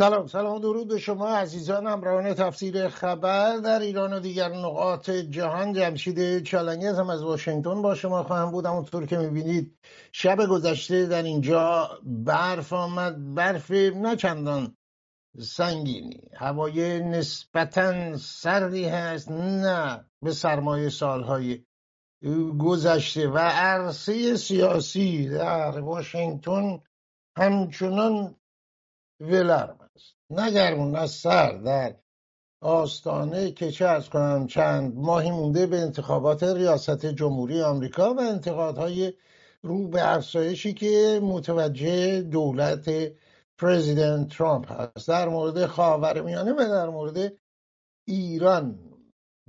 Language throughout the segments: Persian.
سلام سلام درود به شما عزیزان همراهان تفسیر خبر در ایران و دیگر نقاط جهان. جمشید چالنگز هم از واشنگتن با شما خواهم بود. همونطور که می‌بینید شب گذشته در اینجا برف آمد. برف نه چندان سنگینی هوای نسبتا سردی هست نه به سرمایه سالهای گذشته. و عرصه سیاسی در واشنگتن همچنان ولرم. نه گرمون نه در آستانه که چه از کنم چند ماهی مونده به انتخابات ریاست جمهوری آمریکا و انتقادهای رو به افزایشی که متوجه دولت پرزیدنت ترامپ هست. در مورد خاورمیانه و در مورد ایران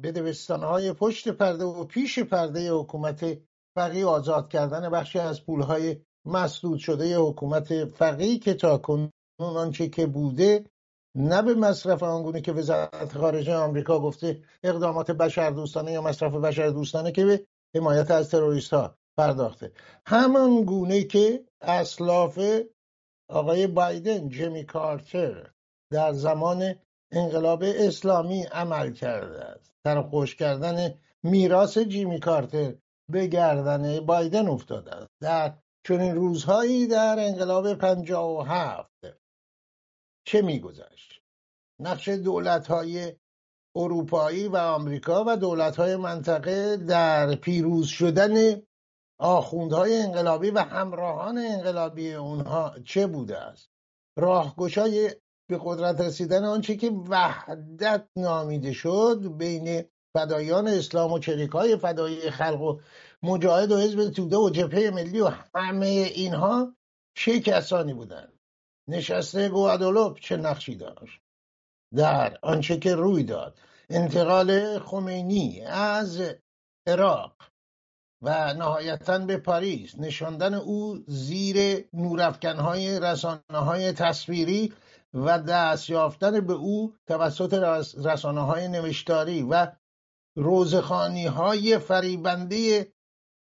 به های پشت پرده و پیش پرده حکومت فقی آزاد کردن بخشی از پولهای مسدود شده حکومت فقی که کنون آنچه که بوده نه به مصرف آنگونه که وزارت خارجه آمریکا گفته اقدامات بشردوستانه یا مصرف بشردوستانه که به حمایت از تروریست ها پرداخته. همان گونه که اسلاف آقای بایدن جمی کارتر در زمان انقلاب اسلامی عمل کرده است. خوش کردن میراث جیمی کارتر به گردن بایدن افتاده است. در چنین روزهایی در انقلاب پنجاه و هفت چه میگذشت؟ نقش دولت های اروپایی و آمریکا و دولت های منطقه در پیروز شدن آخوندهای انقلابی و همراهان انقلابی اونها چه بوده است؟ راهگشای به قدرت رسیدن آنچه که وحدت نامیده شد بین فدایان اسلام و چریک های فدایی خلق و مجاهد و حزب توده و جبهه ملی و همه اینها چه کسانی بودند؟ نشسته گوادولوپ چه نقشی داشت؟ در آنچه که روی داد انتقال خمینی از عراق و نهایتا به پاریس نشاندن او زیر نورافکنهای رسانه های تصویری و دست یافتن به او توسط رسانه های نوشتاری و روضه‌خوانی های فریبنده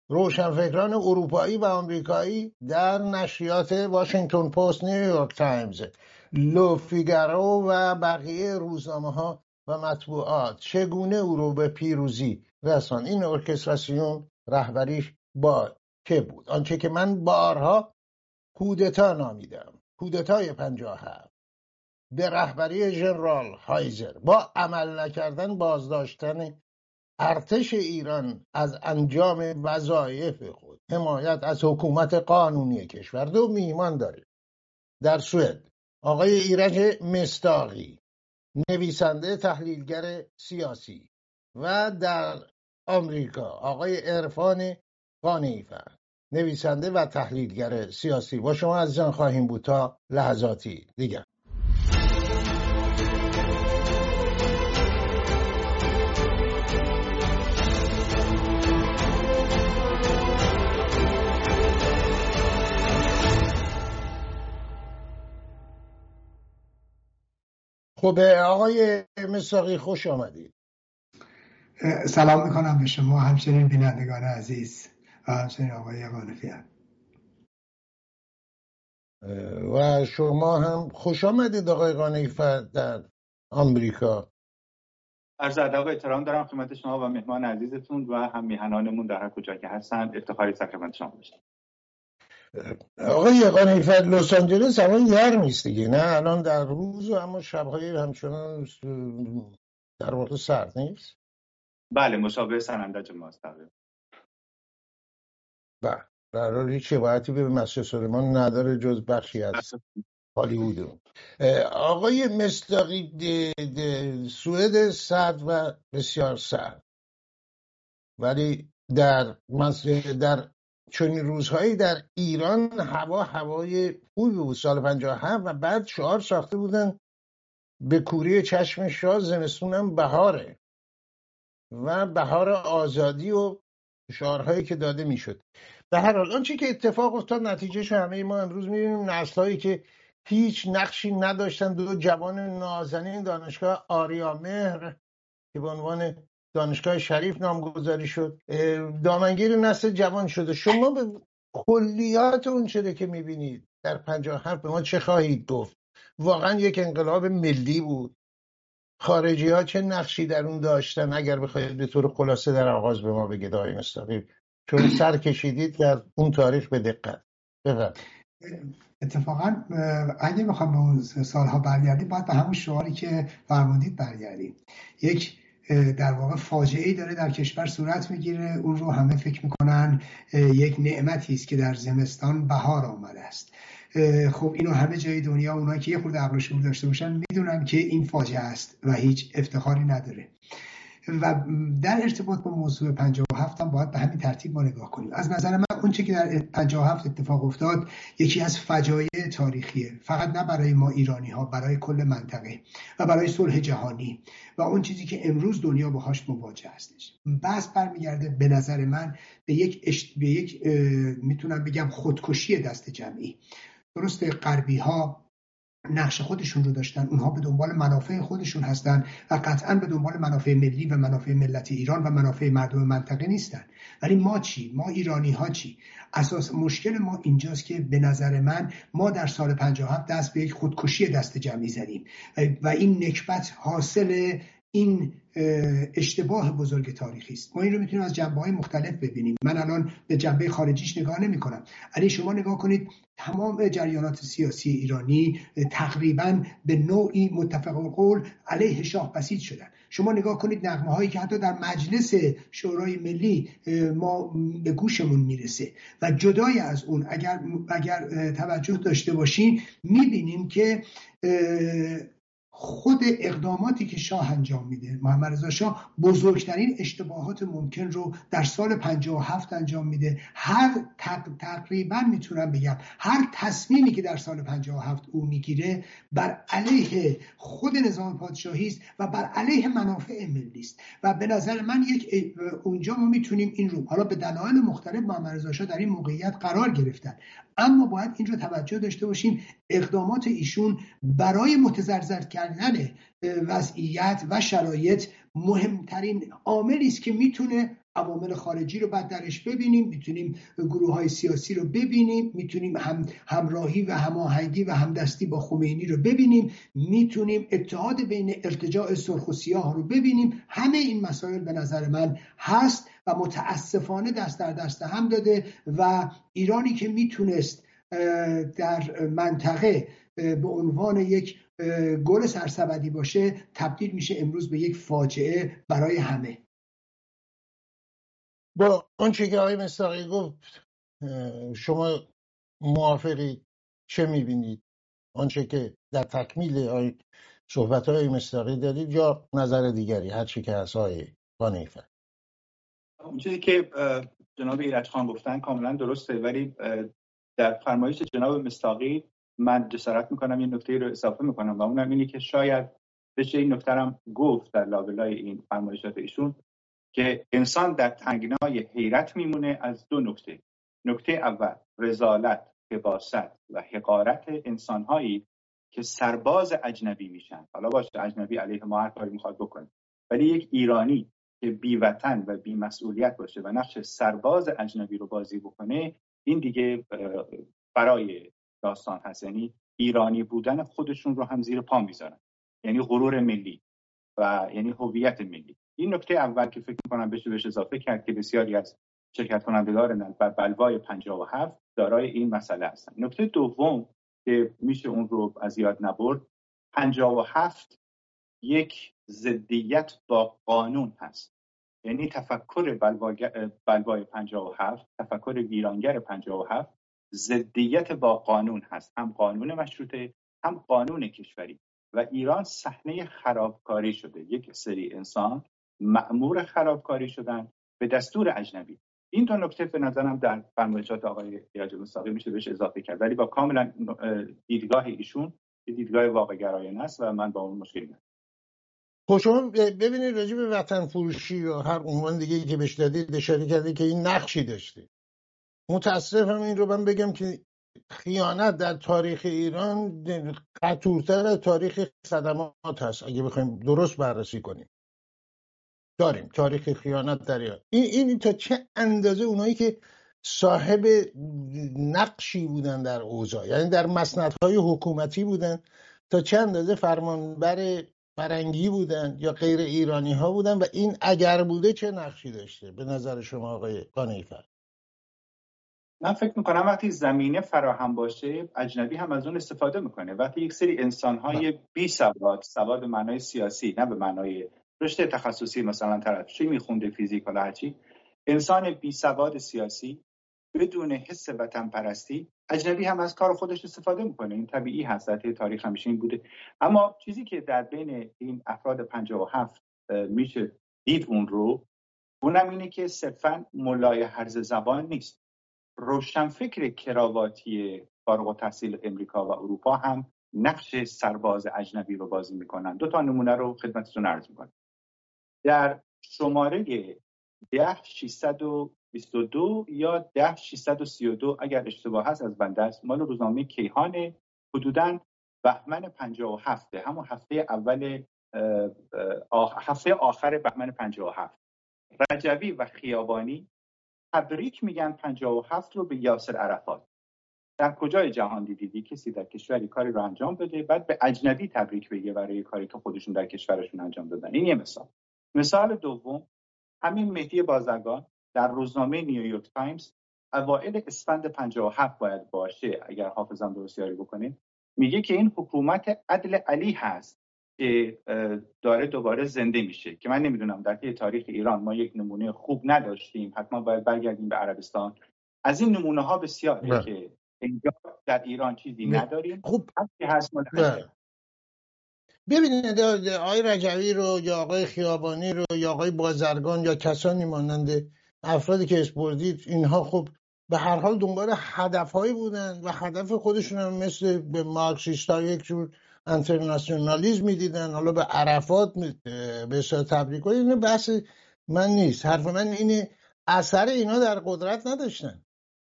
روشنفکران اروپایی و آمریکایی در نشریات واشنگتن پست نیویورک تایمز لو فیگارو و بقیه روزنامه ها و مطبوعات چگونه او رو به پیروزی رسان این ارکستراسیون رهبریش با که بود؟ آنچه که من بارها کودتا نامیدم. کودتای پنجاه هفت. به رهبری ژنرال هایزر. با عمل نکردن بازداشتن ارتش ایران از انجام وظایف خود حمایت از حکومت قانونی کشور. دو میهمان داریم در سوئد آقای ایرج مستاقی نویسنده تحلیلگر سیاسی. و در آمریکا آقای عرفان قانیفر نویسنده و تحلیلگر سیاسی. با شما از جان خواهیم بود تا لحظاتی دیگر. خب آقای مساقی خوش آمدید. سلام می‌کنم به شما همچنین بینندگان عزیز و همچنین آقای غانفیان و شما هم خوش آمدید آقای قانیفر در آمریکا. عرض ادب و احترام دارم خدمت شما و مهمان عزیزتون و هم میهنانمون در هر کجا که هستن افتخاری سر شما باشید آقای قانیفر لس آنجلس الان گرم نیست دیگه. نه الان در روز و اما شبهای همچنان در واقع سرد نیست؟ بله مشابه سنندج ماست بله در حال هیچ شباهتی به مسجد سلیمان نداره جز بخشی از هالیوود آقای مستاقی سوئد سرد و بسیار سرد. ولی در در چنین روزهایی در ایران هوا هوای خوبی بود سال 57 و بعد شعار ساخته بودن. به کوری چشم شاه زمستونم بهاره. و بهار آزادی و شعارهایی که داده می‌شد. به هر حال آنچه که اتفاق افتاد نتیجهش همه ما امروز می‌بینیم. نسلهایی که هیچ نقشی نداشتن دو جوان نازنین دانشگاه آریا مهر که به عنوان دانشگاه شریف نامگذاری شد. دامنگیر نسل جوان شده. شما به کلیات اون چه که می‌بینید؟ در پنجاه هفت به ما چه خواهید گفت؟ واقعا یک انقلاب ملی بود. خارجی ها چه نقشی در اون داشتن؟ اگر بخواید به طور خلاصه در آغاز به ما بگید آقای مستقیم چون سر کشیدید در اون تاریخ به دقت. بفرمایید. اتفاقا اگه بخوام به اون سالها برگردیم باید به همون شعاری که فرمودید برگردیم. یک در واقع فاجعه ای داره در کشور صورت می‌گیره. اون رو همه فکر می‌کنن یک نعمتی است که در زمستان بهار آمده است. خب اینو همه جای دنیا اونایی که یه خورده عقل داشته باشن می‌دونن که این فاجعه است و هیچ افتخاری نداره. و در ارتباط با موضوع 57 هم باید به همین ترتیب ما نگاه کنیم. از نظر من اون که در 57 اتفاق افتاد یکی از فجایع تاریخیه. فقط نه برای ما ایرانی ها برای کل منطقه و برای صلح جهانی و اون چیزی که امروز دنیا باهاش مواجه هستش. بس برمیگرده به نظر من به یک اشت... به یک می‌تونم بگم خودکشی دست جمعی. درسته غربی ها نقش خودشون رو داشتن. اونها به دنبال منافع خودشون هستن و قطعا به دنبال منافع ملی و منافع ملت ایران و منافع مردم منطقه نیستن. ولی ما چی؟ ما ایرانی ها چی؟ اساس مشکل ما اینجاست که به نظر من ما در سال 57 دست به یک خودکشی دست جمعی زدیم و این نکبت حاصل این اشتباه بزرگ تاریخی است. ما این رو می‌تونیم از جنبه های مختلف ببینیم. من الان به جنبه خارجیش نگاه نمی کنم علی شما نگاه کنید تمام جریانات سیاسی ایرانی تقریبا به نوعی متفق قول علیه شاه بسیج شدن. شما نگاه کنید نغمه هایی که حتی در مجلس شورای ملی ما به گوشمون می‌رسه. و جدای از اون اگر اگر توجه داشته باشین می‌بینیم که خود اقداماتی که شاه انجام میده. محمد رضا شاه بزرگترین اشتباهات ممکن رو در سال 57 انجام میده. هر تقریبا می‌تونم بگم هر تصمیمی که در سال 57 او می‌گیره بر علیه خود نظام پادشاهی است و بر علیه منافع ملی است. و به نظر من یک اونجا ما می‌تونیم این رو حالا به دلایل مختلف محمد رضا شاه در این موقعیت قرار گرفتن. اما باید این رو توجه داشته باشیم اقدامات ایشون برای متزرزر کردن وضعیت و شرایط مهمترین عاملی است که می‌تونه عوامل خارجی رو بعد درش ببینیم می‌تونیم گروه های سیاسی رو ببینیم می‌تونیم هم همراهی و هماهنگی و همدستی با خمینی رو ببینیم می‌تونیم اتحاد بین ارتجاع سرخ و سیاه رو ببینیم. همه این مسائل به نظر من هست. متاسفانه دست در دست هم داده و ایرانی که می‌تونست در منطقه به عنوان یک گل سرسبدی باشه تبدیل میشه امروز به یک فاجعه برای همه. با آنچه که آقای مستاقی گفت شما موافقی چه می‌بینید؟ آنچه که در تکمیل صحبت های مستاقی دارید یا نظر دیگری هر چی که هست های اون چیزی که جناب ایرج خان گفتن کاملا درسته ولی در فرمایش جناب مستاقی من جسارت می‌کنم یه نکته رو اضافه می‌کنم و اونم اینه که شاید بشه این نکته هم گفت در لابلای این فرمایشات ایشون که انسان در تنگنای حیرت میمونه از دو نکته. نکته اول رزالت حباست و حقارت انسانهایی که سرباز اجنبی میشن. حالا باشه اجنبی علیه ما هر کاری می‌خواد بکنه. ولی یک ایرانی که بی وطن و بی مسئولیت باشه و نقش سرباز اجنبی رو بازی بکنه این دیگه برای داستان هست. یعنی ایرانی بودن خودشون رو هم زیر پا می‌ذارن. یعنی غرور ملی و یعنی هویت ملی. این نکته اول که فکر می‌کنم بشه بهش اضافه کرد که بسیاری از شرکت کنندگان بر بلوای 57 دارای این مسئله هستن. نکته دوم که میشه اون رو از یاد نبرد 57 یک ضدیت با قانون هست. یعنی تفکر بلوای 57 تفکر ویرانگر 57 ضدیت با قانون هست. هم قانون مشروطه هم قانون کشوری. و ایران صحنه خرابکاری شده. یک سری انسان معمور خرابکاری شدن به دستور اجنبی. این دو نکته به نظرم در فرمایشات آقای ایاج مصاقی میشه بهش اضافه کرد. ولی با کاملا دیدگاه ایشون دیدگاه واقع گرایانه است و من با اون مشکلی ندارم. خب شما ببینید راجع به وطن فروشی یا هر عنوان دیگه که بهش دادید اشاره کردید که این نقشی داشته. متاسفم این رو من بگم که خیانت در تاریخ ایران قطورتر تاریخ خدمات هست اگه بخوایم درست بررسی کنیم. داریم تاریخ خیانت در ایران. این, این تا چه اندازه اونایی که صاحب نقشی بودن در اوضاع یعنی در مسندهای حکومتی بودن تا چند اندازه فرمانبر فرنگی بودن یا غیر ایرانی ها بودن و این اگر بوده چه نقشی داشته؟ به نظر شما آقای قانیفر. من فکر می‌کنم وقتی زمینه فراهم باشه اجنبی هم از اون استفاده می‌کنه. وقتی یک سری انسان های بله. بی سواد سواد به معنای سیاسی نه به معنای رشته تخصصی مثلا طرف چی میخونده فیزیک و هرچی؟ انسان بی سواد سیاسی بدون حس وطن پرستی اجنبی هم از کار خودش استفاده می‌کنه. این طبیعی هست در تاریخ همیشه این بوده. اما چیزی که در بین این افراد 57 میشه دید اون رو اونم اینه که صرفا ملای حرز زبان نیست. روشن فکر کراواتی فارغ و تحصیل امریکا و اروپا هم نقش سرباز اجنبی رو بازی می‌کنن. دو تا نمونه رو خدمتتون عرض می‌کنم. در شماره 10 22 یا 10 632 اگر اشتباه هست از بنده است. مال روزنامه کیهان حدودا بهمن 57 همون هفته اول آخ... هفته آخر بهمن 57 رجوی و خیابانی تبریک میگن 57 رو به یاسر عرفات. در کجای جهان دیدی دی کسی در کشوری کاری رو انجام بده بعد به اجنبی تبریک بگه برای کاری که خودشون در کشورشون انجام دادن. این یه مثال. مثال دوم همین مهدی بازرگان. در روزنامه نیویورک تایمز اوائل اسفند 57 باید باشه اگر حافظم درست یاری بکنید میگه که این حکومت عدل علی هست که داره دوباره زنده میشه که من نمی‌دونم در طی تاریخ ایران ما یک نمونه خوب نداشتیم حتما باید برگردیم به عربستان. از این نمونه ها بسیار که اینجا در ایران چیزی نداریم. خوب هست ببینید آقای رجوی رو یا آقای خیابانی رو یا آقای بازرگان یا کسانی مانند افرادی که اسپردید اینها خب به هر حال دنبال هدفهایی بودن و هدف خودشون هم مثل به مارکسیست یک جور انترناسیونالیزم می‌دیدن حالا به عرفات به تبریک اینه بحث من نیست. حرف من اینه اثر اینا در قدرت نداشتن.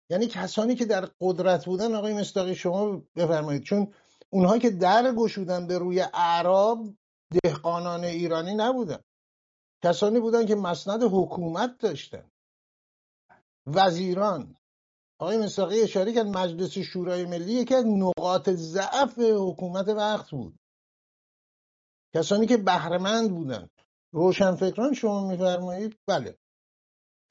یعنی کسانی که در قدرت بودن آقای مستاقی شما بفرمایید. چون اونها که در گشودن به روی اعراب دهقانان ایرانی نبودن. کسانی بودن که مسند حکومت داشتن. وزیران. آقای مساقی اشاره کرد مجلس شورای ملی یکی از نقاط ضعف حکومت وقت بود. کسانی که بهرهمند بودن. روشنفکران شما میفرمایید؟ بله.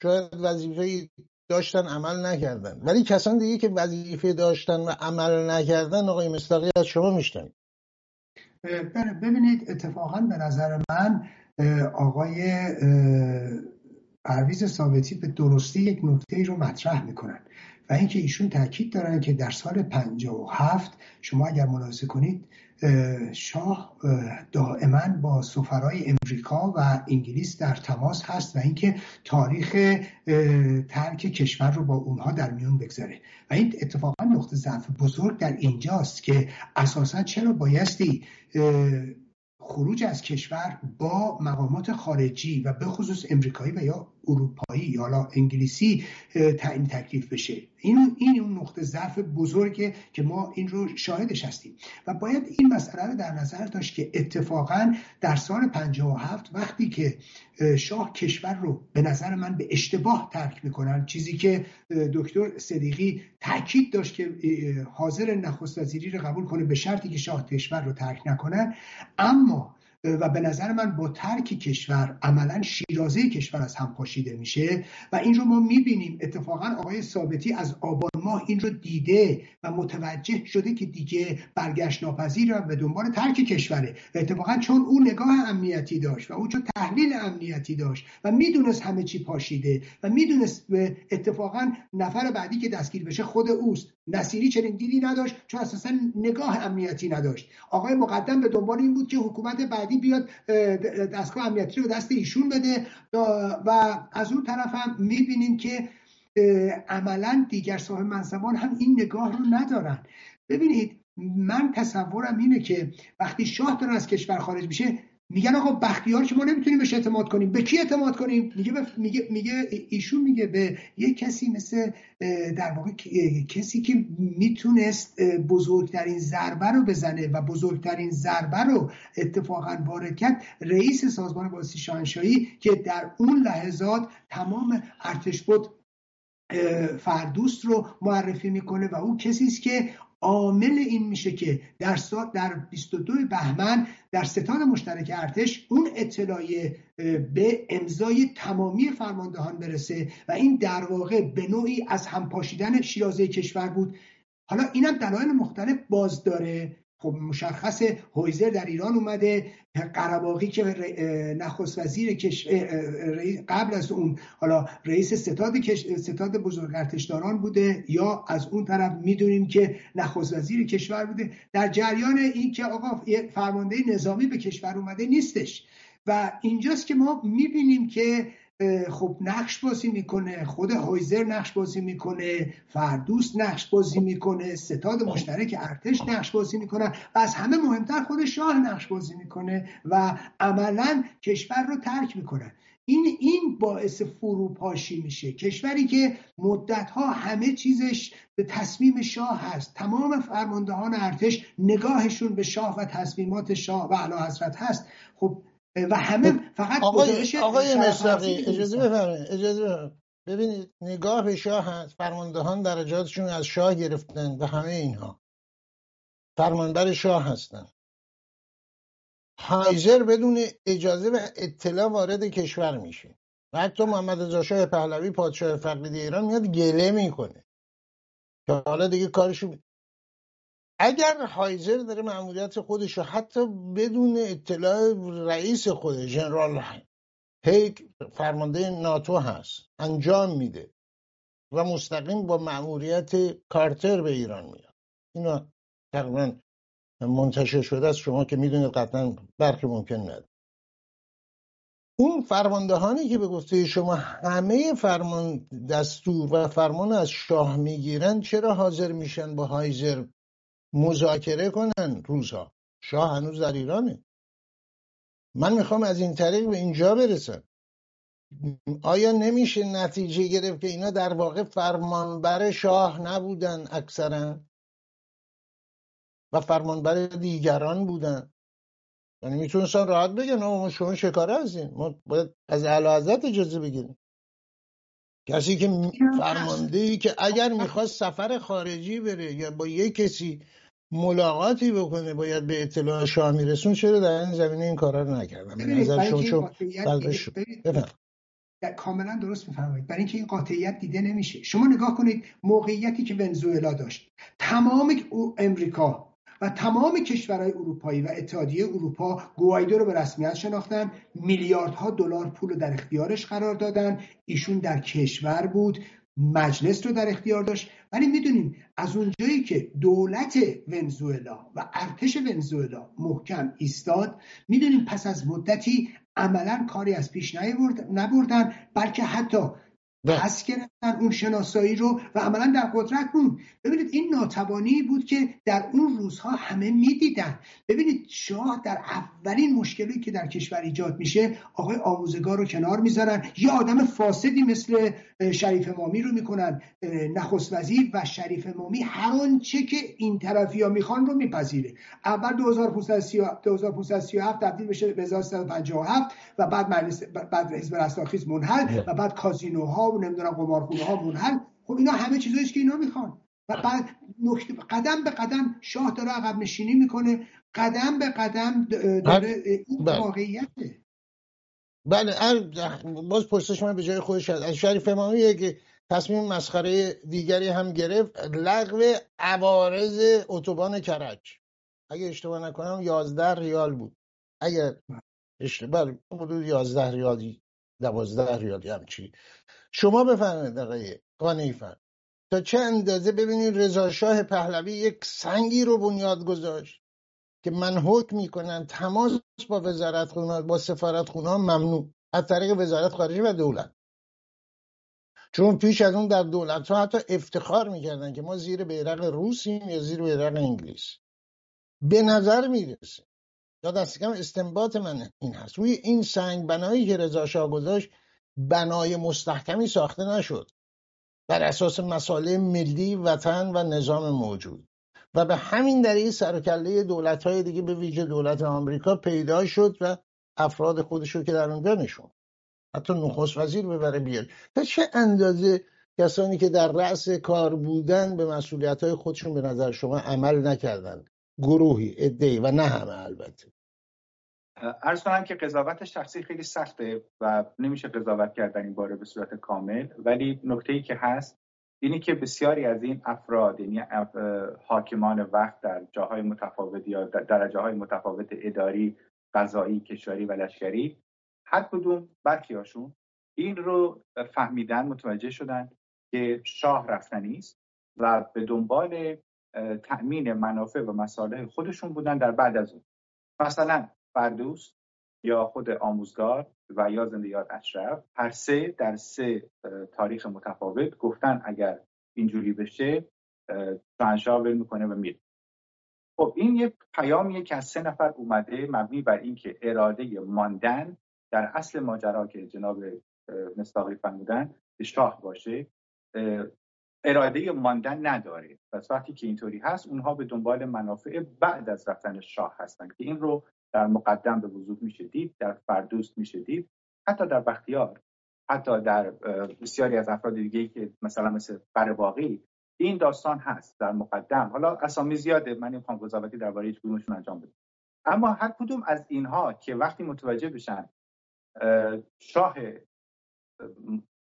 شاید وظیفه داشتن عمل نکردن. ولی کسان دیگه که وظیفه داشتن و عمل نکردن آقای مستقی از شما میشتن بله، ببینید اتفاقا به نظر من آقای پرویز ثابتی به درستی یک نکته رو مطرح می‌کنن و اینکه ایشون تاکید دارن که در سال 57 شما اگر ملاحظه کنید شاه دائما با سفرای امریکا و انگلیس در تماس هست و اینکه تاریخ ترک کشور رو با اونها در میون بگذاره. و این اتفاقا نقطه ضعف بزرگ در اینجاست که اساسا چرا بایستی خروج از کشور با مقامات خارجی و به خصوص امریکایی و یا اروپایی یا انگلیسی تعیین تکلیف بشه. این این اون نقطه ضعف بزرگه که ما این رو شاهدش هستیم. و باید این مسئله رو در نظر داشت که اتفاقا در سال 57 وقتی که شاه کشور رو به نظر من به اشتباه ترک می‌کنن چیزی که دکتر صدیقی تاکید داشت که حاضر نخست وزیری رو قبول کنه به شرطی که شاه کشور رو ترک نکنن اما و به نظر من با ترک کشور عملا شیرازه کشور از هم پاشیده میشه و این رو ما می‌بینیم. اتفاقا آقای ثابتی از آبان ماه این رو دیده و متوجه شده که دیگه برگشت ناپذیر و به دنبال ترک کشوره. و اتفاقا چون او نگاه امنیتی داشت و او چون تحلیل امنیتی داشت و می‌دونست همه چی پاشیده و می‌دونست اتفاقا نفر بعدی که دستگیر بشه خود اوست. نصیری چنین دیدی نداشت چون اساسا نگاه امنیتی نداشت. آقای مقدم به دنبال این بود که حکومت بعدی بیاد دستگاه امنیتی رو دست ایشون بده. و از اون طرف هم می‌بینیم که عملا دیگر صاحب منصبان هم این نگاه رو ندارن. ببینید من تصورم اینه که وقتی شاه داره از کشور خارج میشه میگن آقا بختیار که ما نمی‌تونیم بهش اعتماد کنیم. به کی اعتماد کنیم؟ میگه میگه میگه ایشون میگه به یه کسی مثل در واقع کسی که می‌تونست بزرگترین ضربه رو بزنه و بزرگترین ضربه رو اتفاقا وارد رئیس سازمان بازی شاهنشاهی که در اون لحظات تمام ارتش بود فردوست رو معرفی می‌کنه و او کسی است که عامل این میشه که در سال در 22 بهمن در ستاد مشترک ارتش اون اطلاعیه به امضای تمامی فرماندهان برسه و این در واقع به نوعی از همپاشیدن شیرازه کشور بود. حالا اینم دلایل مختلف باز داره. خب مشخص هویزر در ایران اومده قرباقی که نخست وزیر قبل از اون حالا رئیس ستاد ستاد بزرگ ارتشداران بوده یا از اون طرف می‌دونیم که نخست وزیر کشور بوده. در جریان این که آقا فرمانده نظامی به کشور اومده نیستش. و اینجاست که ما می‌بینیم که خب نقش بازی می‌کنه خود هایزر نقش بازی می‌کنه فردوس نقش بازی می‌کنه ستاد مشترک ارتش نقش بازی می‌کنه و از همه مهمتر خود شاه نقش بازی می‌کنه و عملا کشور رو ترک می‌کنه این این باعث فروپاشی میشه. کشوری که مدت ها همه چیزش به تصمیم شاه هست. تمام فرماندهان ارتش نگاهشون به شاه و تصمیمات شاه و اعلی حضرت هست. خب و همه خب، فقط آقای, آقای مصدقی اجازه بفرمایید اجازه ببینید نگاه به شاه هست. فرماندهان درجاتشون از شاه گرفتن و همه اینها. فرمانبر شاه هستن. هایزر بدون اجازه و اطلاع وارد کشور میشه. و حتی محمد رضا شاه پهلوی پادشاه فقید ایران میاد گله می‌کنه. که حالا دیگه کارشو اگر هایزر داره معمولیت خودش رو حتی بدون اطلاع رئیس خود جنرال هیک فرمانده ناتو هست انجام میده و مستقیم با معمولیت کارتر به ایران میاد. اینا تقریبا منتشر شده است. شما که می‌دونید قطعا برخی ممکن نداره. اون فرماندهانی که به گفته شما همه فرمان دستور و فرمان از شاه می‌گیرن چرا حاضر میشن با هایزر مذاکره کنن روزها شاه هنوز در ایرانه. من می‌خوام از این طریق به اینجا برسم. آیا نمیشه نتیجه گرفت که اینا در واقع فرمانبر شاه نبودن اکثرا؟ و فرمانبر دیگران بودن. یعنی می‌تونستن راحت بگن ما شما شکاره هستیم ما باید از اعلی حضرت اجازه بگیریم. کسی که فرمانده ای که اگر می‌خواست سفر خارجی بره یا با یه کسی ملاقاتی بکنه باید به اطلاع شاه میرسون چرا در این زمینه این کارا رو نکردن؟ به نظر شما کاملا درست میفرمایید. برای اینکه این قاطعیت دیده نمیشه. شما نگاه کنید موقعیتی که ونزوئلا داشت. تمام امریکا و تمام کشورهای اروپایی و اتحادیه اروپا گوایدو رو به رسمیت شناختن. میلیاردها دلار پول در اختیارش قرار دادن. ایشون در کشور بود. مجلس رو در اختیار داشت ولی می‌دونیم از اونجایی که دولت ونزوئلا و ارتش ونزوئلا محکم ایستاد می‌دونیم پس از مدتی عملا کاری از پیش نبردن بلکه حتی پس. گرفتن اون شناسایی رو و عملا در قدرت بود ببینید این ناتوانی بود که در اون روزها همه می‌دیدن. ببینید شاه در اولین مشکلی که در کشور ایجاد میشه آقای آموزگار رو کنار می‌ذارن. یه آدم فاسدی مثل شریف مامی رو می‌کنن. نخست وزیر و شریف مامی هر آنچه که این طرفی ها می‌خوان رو میپذیره. اول 2537 تبدیل بشه به 1357 و بعد مجلس بعد حزب رستاخیز منحل و بعد کازینوها و نمی‌دونم قمارخونه ها منحل خب اینا همه چیزایی که اینا می‌خوان. و بعد نکته قدم به قدم شاه داره عقب نشینی می‌کنه. قدم به قدم داره این بله. واقعیته. بله باز پرسش من به جای خودش هست از شریف امامی که تصمیم مسخره دیگری هم گرفت لغو عوارض اتوبان کرج. اگه اشتباه نکنم 11 ریال بود. اگر اشتباه بله، حدود 11 ریالی 12 ریالی همچی شما بفرمایید آقای قانیفر. تا چه اندازه ببینید رضا شاه پهلوی یک سنگی رو بنیاد گذاشت که من حکم می‌کنن تماس با وزارت خونه با سفارت خونه ممنوع. از طریق وزارت خارجه و دولت. چون پیش از اون در دولت ها حتی افتخار می‌کردن که ما زیر بیرق روسیم یا زیر بیرق انگلیس. به نظر می‌رسه یا دست کم استنباط من این هست. روی این سنگ بنایی که رضا شاه گذاشت بنای مستحکمی ساخته نشد. بر اساس مسائل ملی وطن و نظام موجود. و به همین دلیل سرکله دولت های دیگه به ویژه دولت آمریکا پیدا شد و افراد خودشو که در اونجا نشون حتی نخست وزیر ببره بیاد تا چه اندازه کسانی که در رأس کار بودن به مسئولیت های خودشون به نظر شما عمل نکردن؟ گروهی ادهی و نه همه البته. ارز کنم که قضاوت شخصی خیلی سخته و نمیشه قضاوت کردن این باره به صورت کامل. ولی نکته ای که هست اینی که بسیاری از این افراد یعنی حاکمان وقت در جاهای متفاوت یا درجه های متفاوت اداری قضایی کشوری و لشکری هر کدوم برخیاشون این رو فهمیدن متوجه شدن که شاه رفتنی است و به دنبال تأمین منافع و مصالح خودشون بودن در بعد از اون. مثلا فردوس یا خود آموزگار و یا زنده یاد اشرف هر سه در سه تاریخ متفاوت گفتن اگر اینجوری بشه شاهنشاه ول می‌کنه و میره. خب این یک پیامیه که از سه نفر اومده مبنی بر اینکه اراده ماندن در اصل ماجرا که جناب مستاقی فرمودن شاه باشه اراده ماندن نداره. پس وقتی که اینطوری هست اونها به دنبال منافع بعد از رفتن شاه هستن که این رو در مقدم به وضوح میشه دید در فردوست میشه دید. حتی در بختیار حتی در بسیاری از افراد دیگه که مثلا مثل باقی این داستان هست در مقدم. حالا اسامی زیاده من نمی‌خوام قضاوتی درباره هیچ کدومشون انجام بدم. اما هر کدوم از اینها که وقتی متوجه بشن شاه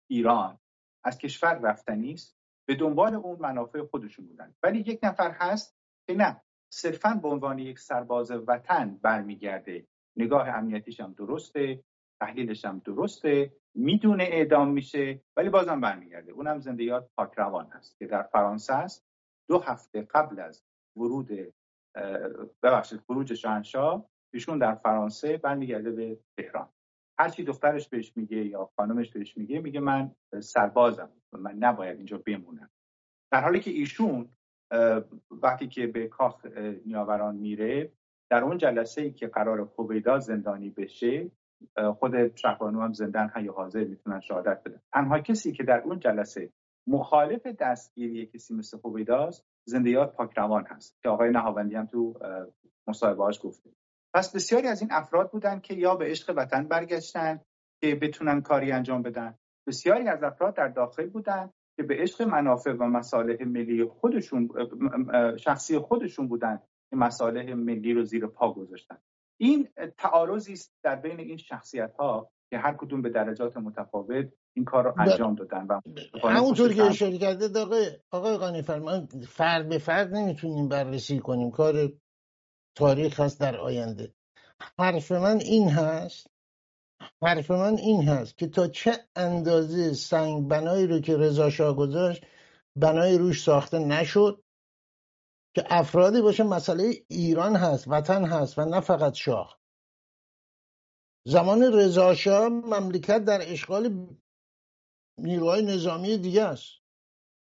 ایران از کشور رفتنی است به دنبال اون منافع خودشون بودن. ولی یک نفر هست که نه. صرفا به عنوان یک سرباز وطن برمیگرده. نگاه امنیتیش هم درسته تحلیلش هم درسته می‌دونه اعدام میشه ولی بازم برمیگرده. اونم زنده یاد پاکروان هست که در فرانسه است. دو هفته قبل از ورود ببخشید خروج شاهنشاه ایشون در فرانسه برمیگرده به تهران. هرچی دخترش بهش میگه یا خانمش بهش میگه میگه من سربازم. من نباید اینجا بمونم. در حالی که ایشون وقتی که به کاخ نیاوران میره در اون جلسه ای که قرار خوبیدا زندانی بشه خود شهبانو هم زندان حی حاضر می‌تونن شهادت بدن. تنها کسی که در اون جلسه مخالف دستگیری کسی مثل خوبیداست زندیات پاکروان هست که آقای نهاوندی هم تو مصاحبهاش گفته. پس بسیاری از این افراد بودن که یا به عشق وطن برگشتن که بتونن کاری انجام بدن. بسیاری از افراد در داخل بودن که به عشق منافع و مصالح ملی خودشون شخصی خودشون بودن که مصالح ملی رو زیر پا گذاشتن. این تعارضی است در بین این شخصیت ها که هر کدوم به درجات متفاوت این کار رو انجام دادن و همونطور که اشاره کرده آقای آقای قانی فرمان فرد به فرد نمی‌تونیم بررسی کنیم. کار تاریخ هست در آینده. حرف من این هست حرف من این هست که تا چه اندازه سنگ بنایی رو که رضا شاه گذاشت بنای روش ساخته نشد که افرادی باشه مسئله ایران هست وطن هست و نه فقط شاه. زمان رضا شاه مملکت در اشغال نیروهای نظامی دیگه است.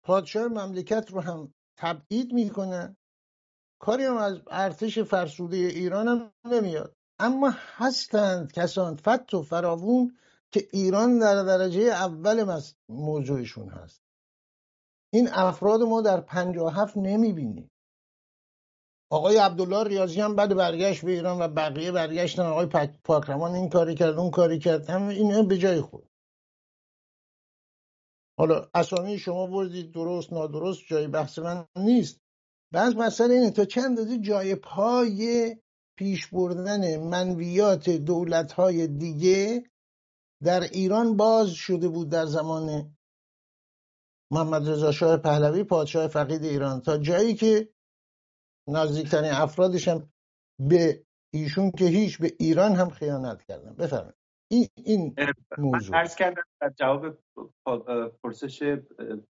پادشاه مملکت رو هم تبعید می‌کنه. کاری هم از ارتش فرسوده ایران هم نمیاد. اما هستند کسان فت و فراوون که ایران در درجه اول موضوعشون هست. این افراد ما در پنجاه هفت نمی‌بینیم. آقای عبدالله ریاضی هم بعد برگشت به ایران و بقیه برگشتن. آقای پاکرمان این کاری کرد اون کاری کرد. هم این به جای خود. حالا اسامی شما بردید درست نادرست جای بحث من نیست. بعض مسئله اینه تا چند اندازه جای پای پیش بردن منویات دولت های دیگه در ایران باز شده بود در زمان محمد رضا شاه پهلوی پادشاه فقید ایران. تا جایی که نزدیکترین افرادش هم به ایشون که هیچ به ایران هم خیانت کردن. بفرمایید. این این موضوع عرض کردم در جواب پرسش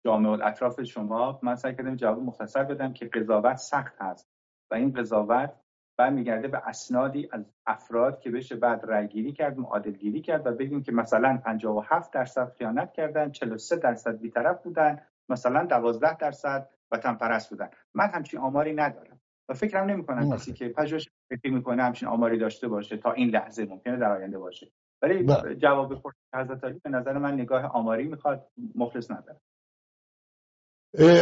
جامعه اطراف شما من سعی کردم جواب مختصر بدم که قضاوت سخت هست و این قضاوت برمیگرده به اسنادی از افراد که بشه بعد رأیگیری کرد معادل گیری کرد و بگیم که مثلا 57 درصد خیانت کردن 43 درصد بیطرف بودن مثلا 12 درصد وطن پرست بودن. من همچین آماری ندارم و فکرم نمی کنم کسی که پژوهش فکر می‌کنه همچین آماری داشته باشه تا این لحظه ممکنه در آینده باشه. ولی بله. جواب پرسش حضرت علی به نظر من نگاه آماری می‌خواد مخلص نداره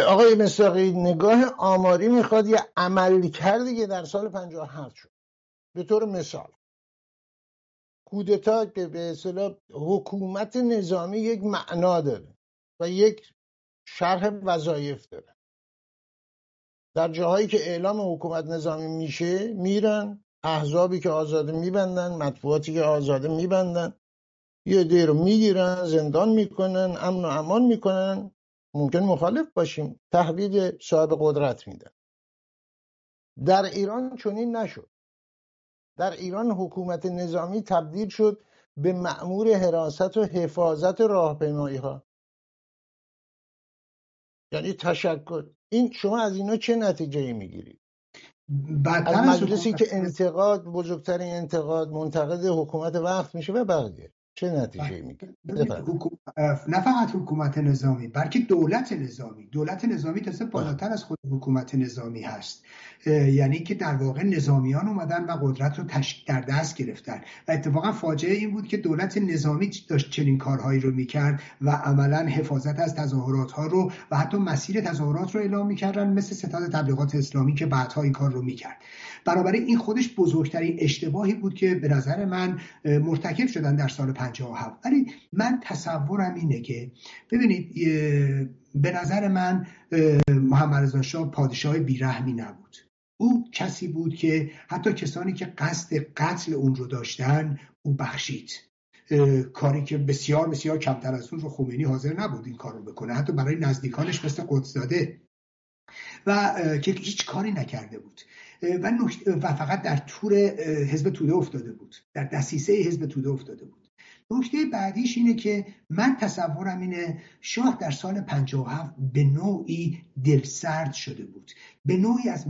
آقای مصداقی نگاه آماری می‌خواد یه عمل کردی که در سال 57 شد. به طور مثال کودتا که به اصطلاح حکومت نظامی یک معنا داره و یک شرح وظایف دارن در جاهایی که اعلام حکومت نظامی میشه میرن احزابی که آزاده میبندن مطبوعاتی که آزاده میبندن یه دیر رو می‌گیرن زندان می‌کنن امن و امان می‌کنن. ممکن مخالف باشیم. تحویل صاحب قدرت میدن در ایران چنین نشد. در ایران حکومت نظامی تبدیل شد به مأمور حراست و حفاظت راهپیمایی ها یعنی تشکر این شما از اینا چه نتیجه می‌گیرید؟ از مجلسی که انتقاد بزرگترین انتقاد منتقد حکومت وقت میشه و بقیه. چه نتیجه می‌گیره؟ نه فقط حکومت نظامی بلکه دولت نظامی. دولت نظامی تازه بالاتر از خود حکومت نظامی هست. یعنی که در واقع نظامیان اومدن و قدرت رو در دست گرفتن. و اتفاقا فاجعه این بود که دولت نظامی داشت چنین کارهایی رو می‌کرد و عملا حفاظت از تظاهرات ها رو و حتی مسیر تظاهرات رو اعلام می‌کردن مثل ستاد تبلیغات اسلامی که بعدها این کار رو می‌کرد. بنابراین این خودش بزرگترین اشتباهی بود که به نظر من مرتکب شدن در سال 57 ولی من تصورم اینه که ببینید به نظر من محمد رضا شاه پادشاه بیرحمی نبود. او کسی بود که حتی کسانی که قصد قتل اون رو داشتن او بخشید. کاری که بسیار بسیار کمتر از اون رو خمینی حاضر نبود این کار رو بکنه حتی برای نزدیکانش مثل قدسزاده و که هیچ کاری نکرده بود. و, و فقط در تور حزب توده افتاده بود. در دسیسه حزب توده افتاده بود. نکته بعدیش اینه که من تصورم اینه شاه در سال 57 به نوعی دلسرد شده بود. به نوعی از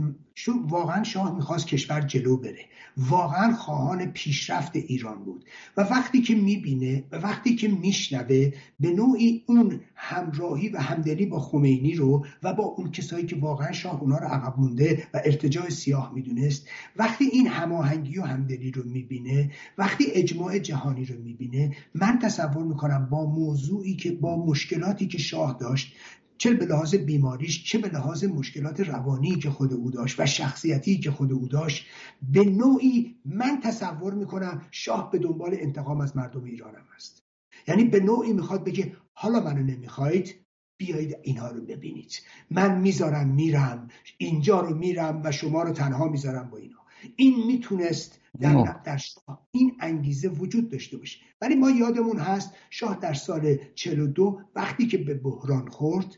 واقعا شاه می‌خواست کشور جلو بره. واقعا خواهان پیشرفت ایران بود. و وقتی که می‌بینه و وقتی که میشنوه به نوعی اون همراهی و همدلی با خمینی رو و با اون کسایی که واقعا شاه اونا رو عقب مونده و ارتجاع سیاه می‌دونست وقتی این هماهنگی و همدلی رو می‌بینه وقتی اجماع جهانی رو می‌بینه من تصور می‌کنم با موضوعی که با مشکلاتی که شاه داشت چه به لحاظ بیماریش چه به لحاظ مشکلات روانی که خود او داشت و شخصیتی که خود او داشت به نوعی من تصور می‌کنم شاه به دنبال انتقام از مردم ایرانم است. یعنی به نوعی می‌خواد بگه حالا منو نمی‌خواید بیایید اینها رو ببینید. من می‌ذارم میرم اینجا رو میرم و شما رو تنها می‌ذارم با اینا. این می‌تونست در, در شاه این انگیزه وجود داشته باشه. ولی ما یادمون هست شاه در سال 42 وقتی که به بحران خورد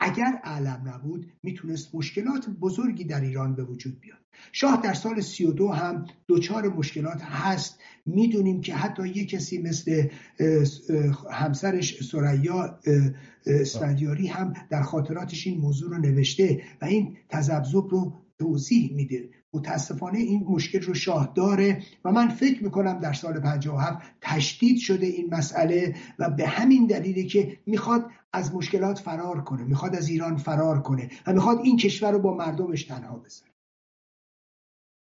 اگر علم نبود می‌تونست مشکلات بزرگی در ایران به وجود بیاد. شاه در سال 32 هم دچار مشکلات هست. می‌دونیم که حتی یه کسی مثل همسرش سریا اسفندیاری هم در خاطراتش این موضوع رو نوشته و این تذبذب رو توضیح میده. متاسفانه این مشکل رو شاه داره و من فکر می‌کنم در سال 57 تشدید شده این مسئله و به همین دلیلی که می‌خواد از مشکلات فرار کنه می‌خواد از ایران فرار کنه و می‌خواد این کشور رو با مردمش تنها بذاره.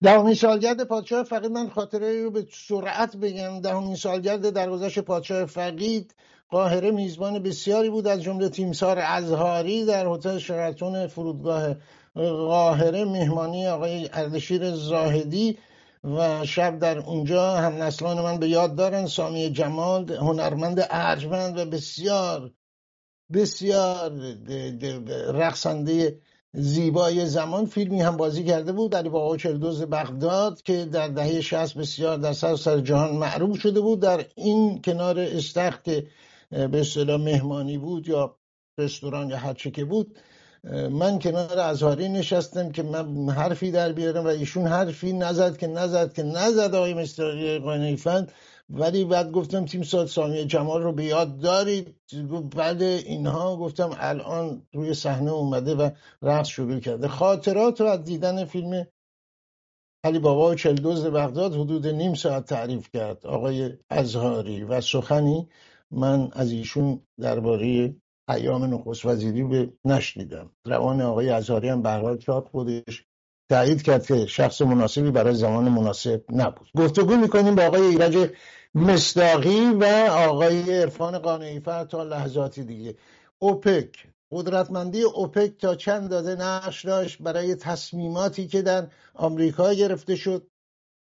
دهمین سالگرد پادشاه فقید من خاطره رو به سرعت بگم. دهمین سالگرد درگذشت پادشاه فقید قاهره میزبان بسیاری بود از جمله تیمسار ازهاری در هتل شراتون فرودگاه قاهره مهمانی آقای اردشیر زاهدی و شب در اونجا هم نسلان من به یاد دارن سامی جمال هنرمند ارجمند و بسیار بسیار رقصنده زیبای زمان فیلمی هم بازی کرده بود در با چلدوز بغداد که در دهه 60 بسیار در سر سر جهان معروف شده بود. در این کنار استخ که به اصطلاح مهمانی بود یا رستوران یا هرچه که بود من کنار ازهاری نشستم که من حرفی در بیارم و ایشون حرفی نزد که نزد که نزد آقای مستری قانیفند ولی بعد گفتم تیم سال سامی جمال رو به یاد دارید. بعد اینها گفتم الان روی صحنه اومده و رقص شروع کرده. خاطرات رو از دیدن فیلم علی بابا و چلدوز بغداد حدود نیم ساعت تعریف کرد آقای ازهاری و سخنی من از ایشون درباره ایام نخست وزیری به نشنیدم روان آقای ازهاری هم به شاد خودش تایید کرد که شخص مناسبی برای زمان مناسب نبود. گفتگو می‌کنیم با آقای ایرج مصداقی و آقای عرفان قانعی تا لحظاتی دیگه. اوپک قدرتمندی اوپک تا چند داده نقش داشت برای تصمیماتی که در آمریکا گرفته شد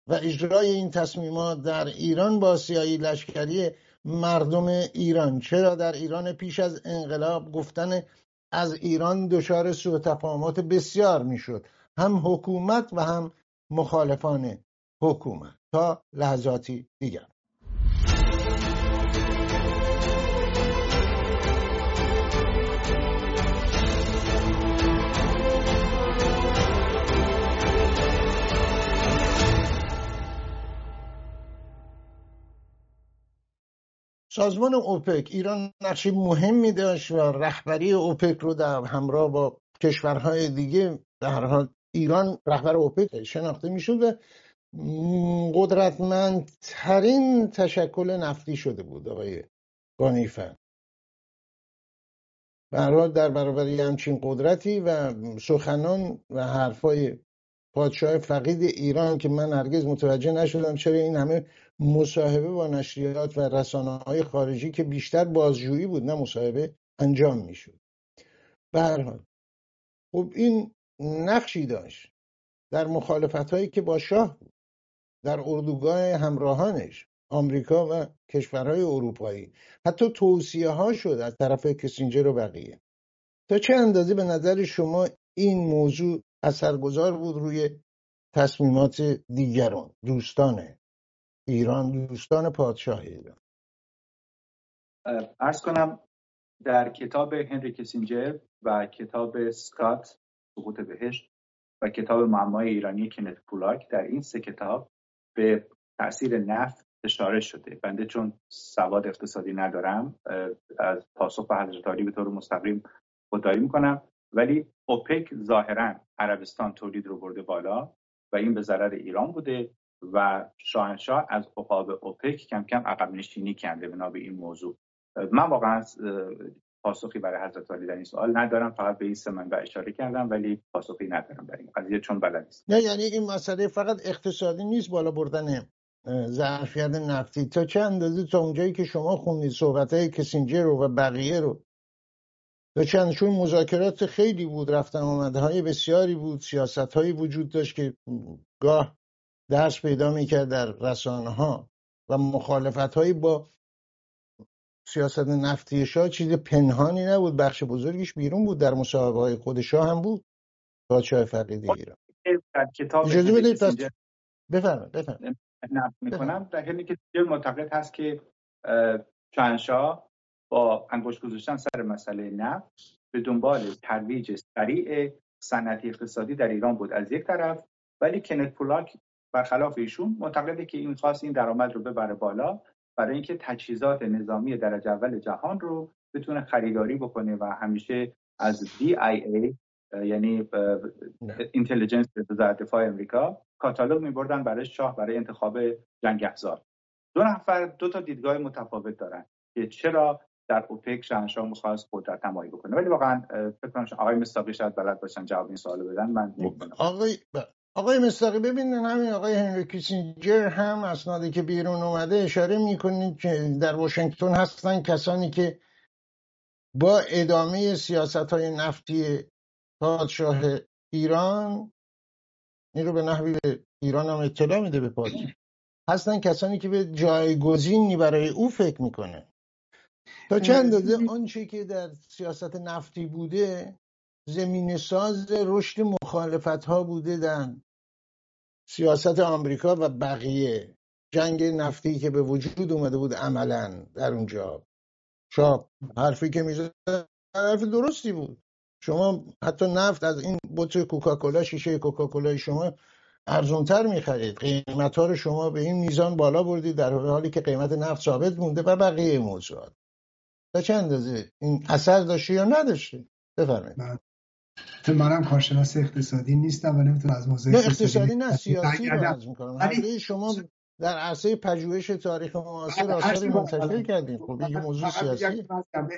و اجرای این تصمیمات در ایران با سیایی لشکری مردم ایران. چرا در ایران پیش از انقلاب گفتن از ایران دچار سوء تفاهمات بسیار می‌شد؟ هم حکومت و هم مخالفان حکومت. تا لحظاتی دیگر. سازمان اوپک ایران نقشی مهمی داشت و رهبری اوپک رو در همراه با کشورهای دیگه در حال ایران رهبر اوپک شناخته می‌شد و قدرتمندترین تشکل نفتی شده بود آقای گانیفن برای در برابر همچین قدرتی و سخنان و حرفای پادشاه فقید ایران که من هرگز متوجه نشدم چرا این همه مصاحبه با نشریات و رسانه های خارجی که بیشتر بازجویی بود نه مصاحبه انجام می‌شد. به هر حال خب این نقشی داشت در مخالفت هایی که با شاه بود در اردوگاه همراهانش آمریکا و کشورهای اروپایی. حتی توصیه ها شد از طرف کسینجر و بقیه. تا چه اندازه به نظر شما این موضوع اثرگذار بود روی تصمیمات دیگران دوستان ایران دوستان پادشاه ایران. ارز کنم در کتاب هنری کسینجر و کتاب سکات سقوط بهشت و کتاب معمای ایرانی کنت پولاک در این سه کتاب به تاثیر نفت اشاره شده. بنده چون سواد اقتصادی ندارم از پاسخ به حضرت به طور مستقیم خدایی می‌کنم. ولی اوپک ظاهرا عربستان تولید رو برده بالا و این به ضرر ایران بوده. و شاهنشاه از عقاب اوپک کم کم عقب نشینی کرده بنا به این موضوع. من واقعا پاسخی برای حضرت علی در این سوال ندارم فقط به این سه منبع اشاره کردم ولی پاسخی ندارم برای این قضیه چون بلد نیست نه یعنی این مسئله فقط اقتصادی نیست بالا بردن ظرفیت نفتی. تا چه اندازه؟ تا اونجایی که شما خوندید صحبت های کسینجر رو و بقیه رو. تا چند چون مذاکرات خیلی بود رفتن آمده های بسیاری بود سیاست هایی وجود داشت که گاه درس پیدا می‌کرد در رسانه ها و مخالفت هایی با سیاست نفتی شاه چیز پنهانی نبود بخش بزرگیش بیرون بود در مصاحبه های خود شاه هم بود. پادشاه فقید ایران. اجازه بدید بفرمایید بفرمایید. می‌کنم. در حالی که معتقد هست که شاهنشاه با انگشت گذاشتن سر مسئله نفت به دنبال ترویج سریع صنعتی اقتصادی در ایران بود از یک طرف ولی کنت پولاک برخلاف ایشون معتقده که این خاص این درآمد رو ببره بالا برای اینکه تجهیزات نظامی درجه اول جهان رو بتونه خریداری بکنه و همیشه از DIA یعنی اینتلیجنس وزارت دفاع امریکا کاتالوگ میبردن برای شاه برای انتخاب جنگ افزار. دو نفر دو تا دیدگاه متفاوت دارن که چرا در اوپک شاهنشاه می‌خواست قدرت نمایی بکنه. ولی واقعا فکر کنم آقای مستاقی شاید بلد باشن جواب این سوالو بدن من آقای آقای مستاقی ببینید همین آقای هنری کیسینجر هم اسنادی که بیرون اومده اشاره می‌کنید که در واشنگتن هستن کسانی که با ادامه سیاست های نفتی پادشاه ایران این رو به نحوی به ایران هم اطلاع میده به پادشاه. هستن کسانی که به جایگزینی برای او فکر می‌کنه. تا چند اندازه آنچه که در سیاست نفتی بوده زمین ساز رشد مخالفت ها بوده در سیاست آمریکا و بقیه. جنگ نفتی که به وجود اومده بود عملا در اونجا. شاب حرفی که می‌زد حرف درستی بود. شما حتی نفت از این بطر کوکاکولا شیشه کوکاکولای شما ارزونتر می‌خرید. قیمت ها رو شما به این میزان بالا بردید در حالی که قیمت نفت ثابت مونده و بقیه موضوعات. تا چه اندازه این اثر داشته یا نداشته؟ بفرمایید. منم کارشناس اقتصادی نیستم و نمی‌تونم از موضوع اقتصادی نه سیاسی رو عرض می‌کنم. ولی شما در عرصه پژوهش تاریخ معاصر آثاری منتشر کردیم خب یه موضوع سیاسی.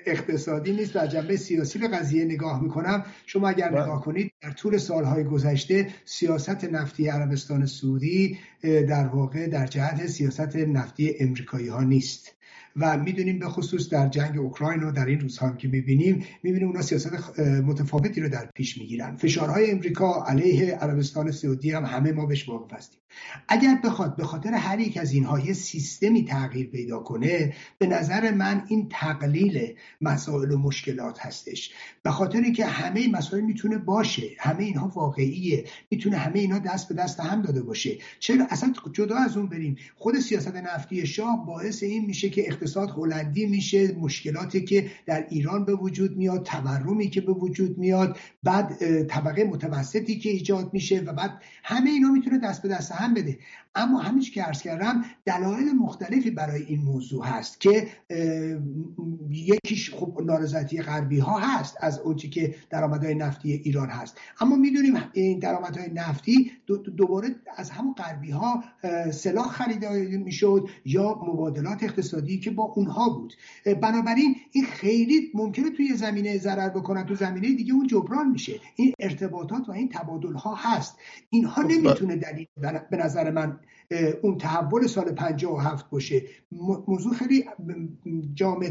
اقتصادی نیست در جنبه سیاسی به قضیه نگاه می‌کنم. شما اگر بله. نگاه کنید در طول سالهای گذشته سیاست نفتی عربستان سعودی در واقع در جهت سیاست نفتی امریکایی ها نیست. و می‌دونیم به خصوص در جنگ اوکراین و در این روزها که می‌بینیم می‌بینیم اونا سیاست متفاوتی رو در پیش می‌گیرن. فشارهای امریکا علیه عربستان سعودی هم همه ما بهش واقف هستیم. اگر بخواد به خاطر هر یک از اینها یه سیستمی تغییر پیدا کنه به نظر من این تقلیل مسائل و مشکلات هستش. به خاطر اینکه همه مسائل می‌تونه باشه همه اینها واقعیه می‌تونه همه اینها دست به دست هم داده باشه. چرا؟ اصلا جدا از اون بریم. خود سیاست نفتی شاه باعث این میشه که اقتصاد هلندی میشه مشکلاتی که در ایران به وجود میاد تورمی که به وجود میاد بعد طبقه متوسطی که ایجاد میشه و بعد همه اینا می‌تونه دست به دست هم بده. اما همیشه که عرض کردم دلایل مختلفی برای این موضوع هست که یکیش خب نارضایتی غربی ها هست از اونچه که درآمدهای نفتی ایران هست. اما می‌دونیم این درآمدهای نفتی دوباره از همون غربی ها سلاح خریده می‌شد یا مبادلات اقتصادی که با اونها بود. بنابراین این خیلی ممکنه توی زمینه ضرر بکنن تو زمینه دیگه اون جبران میشه. این ارتباطات و این تبادل ها هست. اینها خب، نمی‌تونه دلیل به نظر من اون تحول سال 57 باشه. موضوع خیلی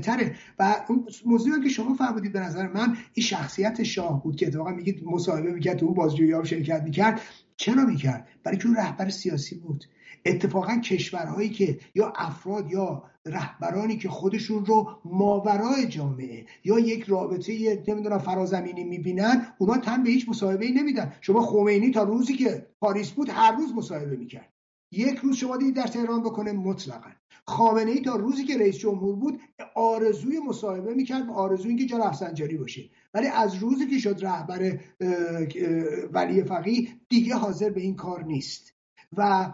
تره و اون موضوعی که شما فرمودید به نظر من این شخصیت شاه بود که اتفاقا میگید مصاحبه می‌کرد تو اون بازجویی ها شرکت می‌کرد. چرا می‌کرد؟ برای که اون رهبر سیاسی بود. اتفاقا کشورهایی که یا افراد یا رهبرانی که خودشون رو ماورای جامعه یا یک رابطه نمی‌دونم فرازمینی می‌بینن اونا تن به هیچ مصاحبه ای نمیدن. شما خمینی تا روزی که پاریس بود هر روز مصاحبه می‌کرد. یک روز شما دیدید در تهران بکنه مطلقا. خامنه ای تا روزی که رئیس جمهور بود آرزوی مصاحبه می‌کرد و آرزوی اینکه جا رفسنجانی باشه. ولی از روزی که شد رهبر ولی فقیه دیگه حاضر به این کار نیست. و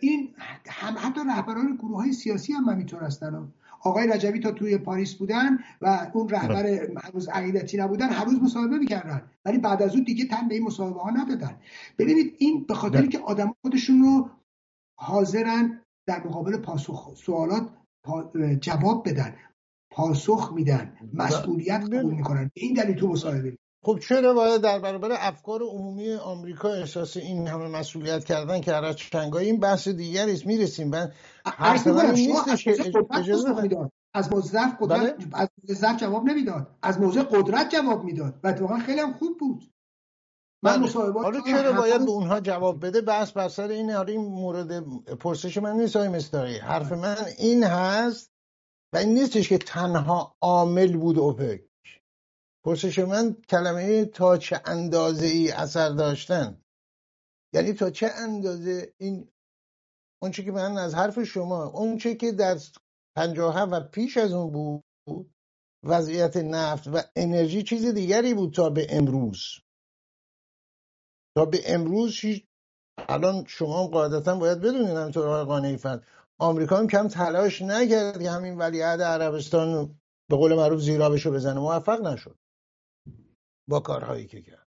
این هم حتی رهبران گروه های سیاسی هم همینطور هستن. آقای رجبی تا توی پاریس بودن و اون رهبر هنوز عقیدتی نبودن هر روز مصاحبه می‌کردن. ولی بعد از اون دیگه تن به این مصاحبه ها ندادن. ببینید این به خاطری که آدم خودشون رو حاضرن در مقابل پاسخ سوالات جواب بدن پاسخ میدن مسئولیت قبول می‌کنن. این دلیل تو مصاحبه خب چرا باید در برابر افکار عمومی آمریکا احساس این همه مسئولیت کردن که هر چنگای این بحث دیگری است. می‌رسیم. من از موضوع قدرت بله؟ از موضوع جواب نمی‌داد. از موضوع قدرت جواب می‌داد. و اتفاقا خیلی هم خوب بود. من بله. حالا چرا باید به اونها جواب بده؟ بس بر سر این آره این مورد پرسش من نیست های مستاری حرف من این هست و این نیستش که تنها عامل بود اوپک. پرسش من کلمه تا چه اندازه ای اثر داشتن؟ یعنی تا چه اندازه این اونچه که من از حرف شما اونچه که در پنجاه و پیش از اون بود وضعیت نفت و انرژی چیز دیگری بود تا به امروز. تا به امروز الان شما قاعدتا باید بدونین همینطور آقای قانعی آمریکا هم کم تلاش نکرد که همین ولیعهد عربستان به قول معروف زیرابشو بزنه. موفق نشد با کارهایی که کرد.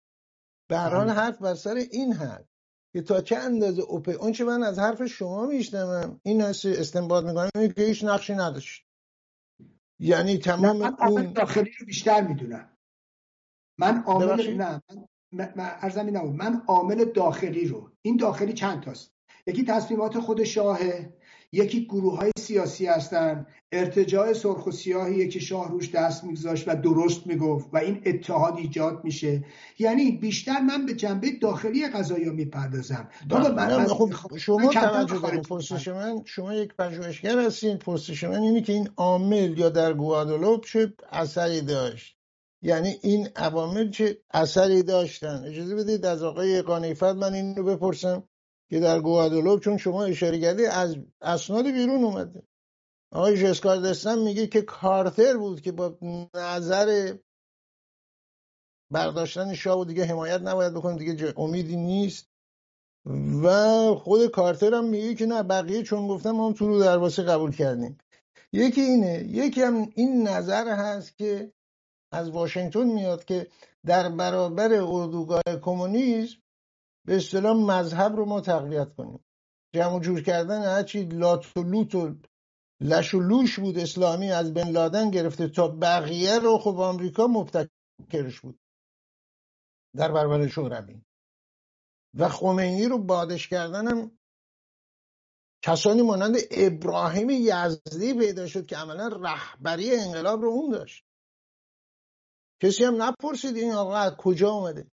به هر حال حرف بر سر این حد که تا چه اندازه اوپه اون چه من از حرف شما میشنوم این هست استنباط می‌کنم که هیچ نقشی نداشت. یعنی تمام من اون داخلی رو بیشتر می‌دونم. من عامل نه من ارزمی نبود. من عامل داخلی رو. این داخلی چند تاست؟ یکی تصمیمات خود شاهه یکی گروه های سیاسی هستن ارتجاع سرخ و سیاهیه که شاه روش دست میگذاشت و درست می‌گفت و این اتحاد ایجاد میشه. یعنی بیشتر من به جنبه داخلی قضایی می‌پردازم. من, من خب شما توجه دارید. پرسش من شما یک پژوهشگر هستین. پرسش من اینه که این عامل یا در گوادلوپ چه اثری داشت؟ یعنی این عوامل چه اثری داشتن؟ اجازه بدید از آقای قانیفت من این رو بپرسم که در گوادلوپ چون شما اشاره کردی از اسناد بیرون اومده. آقای جسکار دستن میگه که کارتر بود که با نظر برداشتن شاه و دیگه حمایت نباید بکنه دیگه امیدی نیست. و خود کارتر هم میگه که نه بقیه چون گفتم ما هم تو رو درباسه قبول کردیم. یکی اینه یکی هم این نظر هست که از واشنگتن میاد که در برابر اردوگاه کمونیسم به اصطلاح مذهب رو ما تقویت کنیم. جمع جور کردن هرچی لات و لوت و لش و لوش بود اسلامی از بن لادن گرفته تا بقیه رو خب آمریکا مبتکرش بود. در برابر شوروی. و خمینی رو بادش کردنم کسانی مانند ابراهیم یزدی پیدا شد که عملا رهبری انقلاب رو اون داشت. کسی هم نپرسید این آقا از کجا اومده.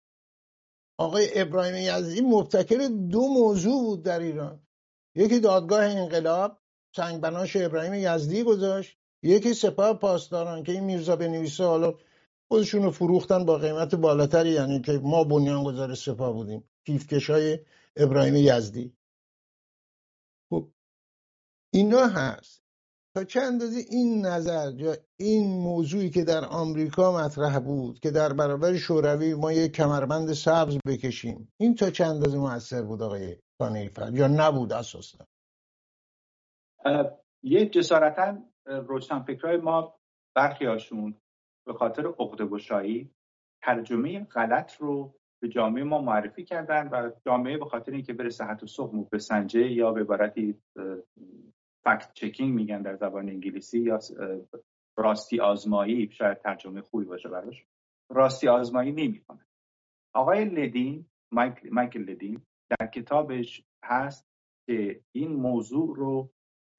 آقای ابراهیم یزدی مبتکر دو موضوع بود در ایران. یکی دادگاه انقلاب سنگ بناش ابراهیم یزدی گذاشت. یکی سپاه پاسداران که این میرزا بنویسه حالا خودشون رو فروختن با قیمت بالاتری یعنی که ما بنیانگذار سپاه بودیم. کیفکش ابراهیم یزدی خب اینا هست. تا چه اندازه این نظر یا این موضوعی که در آمریکا مطرح بود که در برابر شوروی ما یک کمربند سبز بکشیم این تا چه اندازه موثر بود آقای کانیفر یا نبود اساسا؟ یه جسارتا فکرهای ما برخی هاشون به خاطر عقده گشایی ترجمه غلط رو به جامعه ما معرفی کردن و جامعه به خاطر اینکه بره صحت و سخم بسنجه یا به عبارتی فکت چکینگ میگن در زبان انگلیسی یا راستی آزمایی شاید ترجمه خوبی باشه براش. راستی آزمایی نمی‌کنه. آقای لدین مایکل لدین در کتابش هست که این موضوع رو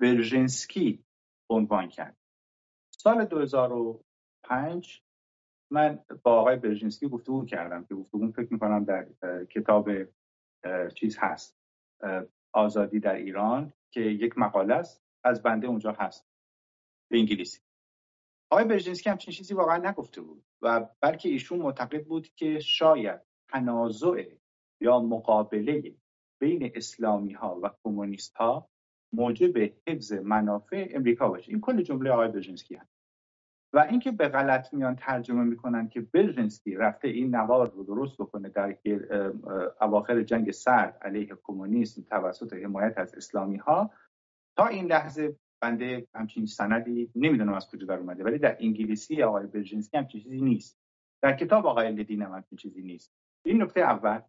برژنسکی عنوان کرد. سال 2005 من با آقای برژینسکی گفتگو کردم که گفتگو فکر می‌کنم در کتاب چیز هست. آزادی در ایران. که یک مقاله است از بنده اونجا هست به انگلیسی. آقای برژینسکی همچین چیزی واقعا نگفته بود و بلکه ایشون معتقد بود که شاید تنازع یا مقابله بین اسلامی ها و کمونیست ها موجب حفظ منافع امریکا باشه. این کل جمله آقای برژینسکی هست. و اینکه به غلط میان ترجمه می‌کنن که برژنسکی رفته این نوار رو درست بکنه در اواخر جنگ سرد علیه کمونیسم توسط حمایت از اسلامی ها تا این لحظه بنده همچین سندی نمی‌دونم از کجا در اومده ولی در انگلیسی آقای برژنسکی همچین چیزی نیست. در کتاب آقای لدین هم همچین چیزی نیست. این نکته اول.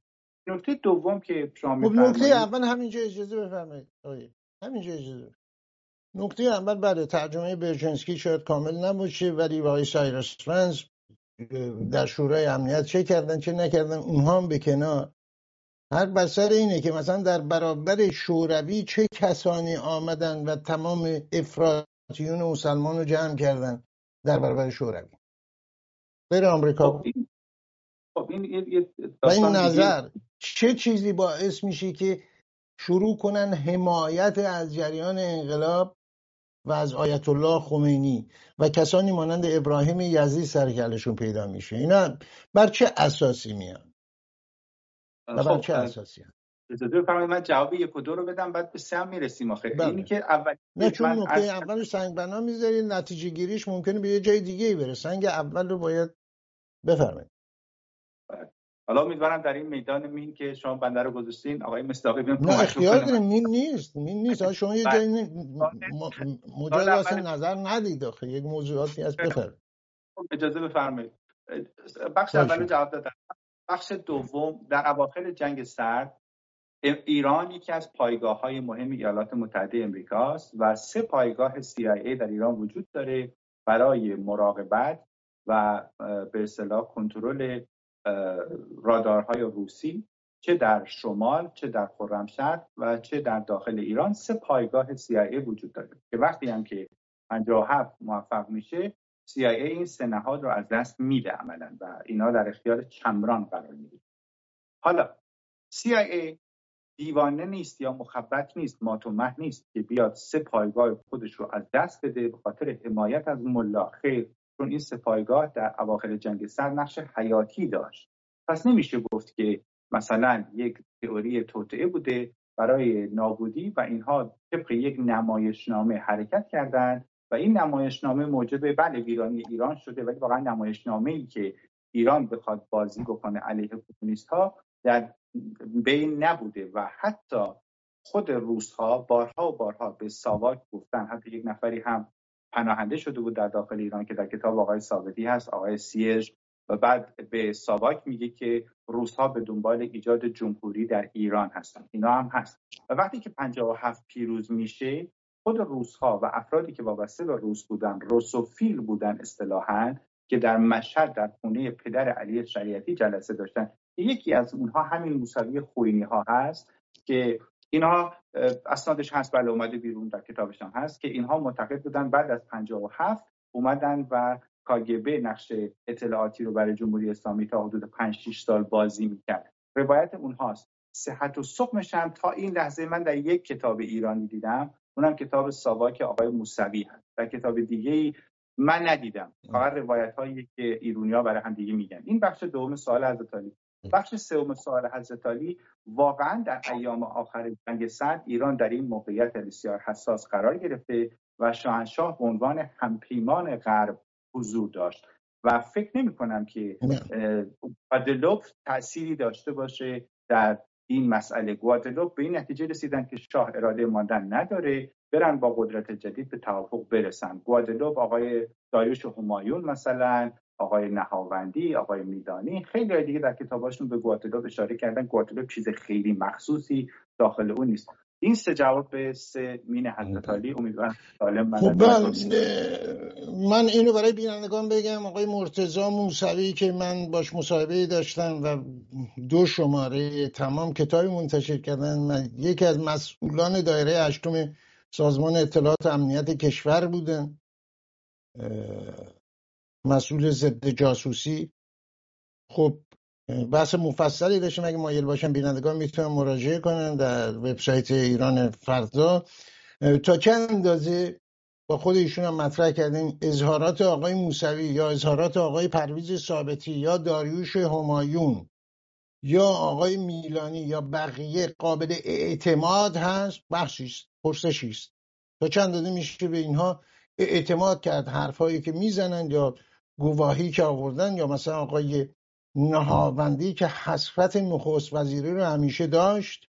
نکته دوم که شما خب نکته اول همینجا اجازه بفرمایید. همینجا اجازه نکته اول بله ترجمه برژنسکی شاید کامل نباشه ولی آقای سایرس در شورای امنیت چه کردن چه نکردن اونها هم به کنار. هر بسر اینه که مثلا در برابر شوروی چه کسانی آمدن و تمام افراطیون مسلمان رو جمع کردن در برابر شوروی؟ غیر آمریکا. خب این, خب و این نظر چه چیزی باعث میشه که شروع کنن حمایت از جریان انقلاب و از آیت الله خمینی و کسانی مانند ابراهیم یزی سرکلشون پیدا میشه اینا بر چه اساسی میان و بر خب، چه اساسی هم؟ من جواب یک و دو رو بدم بعد به سه هم می‌رسیم آخه بله. اینی که اول نه چون نکته اول سنگ بنا می‌ذارید نتیجه گیریش ممکنه به یه جای دیگه ای بره سنگ اول رو باید بفرمایید. حالا امیدوارم در این میدان مین که شما بنده رو گذاشتین آقای مستاقی بیان نه اختیار داریم. مین نیست. مین نیست. شما یه جایی مجاز اصلا نظر ندید آخه. یک موضوعاتی از بفر خب، اجازه بفرمایید. بخش اول جواب دادم بخش دوم در اواخر جنگ سرد ایران یکی از پایگاه های مهم ایالات متحده امریکاست و سه پایگاه CIA در ایران وجود داره برای مراقبت و به اصطلاح کنترل رادارهای روسی چه در شمال چه در خرمشهر و چه در داخل ایران سه پایگاه CIA وجود داره که وقتی هم که 57 موفق میشه CIA این سه نهاد رو از دست میده عملا و اینا در اختیار چمران قرار میده حالا CIA دیوانه نیست یا مخبت نیست ماتومه نیست که بیاد سه پایگاه خودش رو از دست بده به خاطر حمایت از ملا خیر چون این سپایگاه در اواخر جنگ سر نقش حیاتی داشت. پس نمیشه گفت که مثلا یک تئوری توطعه بوده برای نابودی و اینها طبق یک نمایشنامه حرکت کردند و این نمایشنامه موجب بله ویرانی ایران شده ولی واقعا نمایشنامه ای که ایران بخواد بازی بکنه علیه کمونیست ها در بین نبوده و حتی خود روس ها بارها و بارها به ساواک گفتن حتی یک نفری هم پناهنده شده بود در داخل ایران که در کتاب آقای ثابتی هست آقای سیج و بعد به ساواک میگه که روس ها به دنبال ایجاد جمهوری در ایران هستن. اینا هم هست. و وقتی که 57 پیروز میشه خود روس ها و افرادی که وابسته به روس بودن روسوفیل بودن اصطلاحا که در مشهد در خونه پدر علی شریعتی جلسه داشتن یکی از اونها همین موسوی خوینی ها هست که اینها اسنادش هست بله اومده بیرون در کتابش هم هست که اینها معتقد بودن بعد از 57 اومدن و کاگبه نقش اطلاعاتی رو برای جمهوری اسلامی تا حدود 5 6 سال بازی می‌کرد. روایت اونهاست. صحت و سقمش هم تا این لحظه من در یک کتاب ایرانی دیدم. اونم کتاب ساواک آقای موسوی هست. در کتاب دیگه ای من ندیدم. فقط روایت هایی که ایرونیا برای هم دیگه میگن. این بخش دوم سوال حضرت علی. بخش سوم سوال حضرت علی واقعا در ایام آخر جنگ سرد ایران در این موقعیت بسیار حساس قرار گرفته و شاهنشاه به عنوان همپیمان غرب حضور داشت. و فکر نمی کنم که گوادلوپ تأثیری داشته باشه در این مسئله. گوادلوپ به این نتیجه رسیدن که شاه اراده ماندن نداره برن با قدرت جدید به توافق برسن. گوادلوپ آقای دایوش همایون مثلا آقای نهاوندی آقای میدانی خیلی دیگه در کتاباشون به گواتلوپ اشاره کردن. گواتلوپ چیز خیلی مخصوصی داخل اون نیست. این سه جواب به سه مین حضرت علی امیدوارم سالم خب من, من اینو برای بینندگان بگم آقای مرتزا موسوی که من باش مصاحبه داشتم و دو شماره تمام کتابی منتشر کردن. من یکی از مسئولان دایره هشتم سازمان اطلاعات امنیت کشور بودن. مسئول ضد جاسوسی. خب بحث مفصلی داشتیم. اگه مایل باشن بینندگان می‌تونن مراجعه کنن در وبسایت ایران فردا. تا چند اندازه؟ با خود ایشون هم مطرح کردیم. اظهارات آقای موسوی یا اظهارات آقای پرویز ثابتی یا داریوش همایون یا آقای میلانی یا بقیه قابل اعتماد هست؟ بخشی است پرسشی است. تا چند اندازه میشه به اینها اعتماد کرد؟ حرفهایی که می‌زنن یا گواهی که آوردن یا مثلا آقای نهاوندی که حسفت نخست وزیری رو همیشه داشت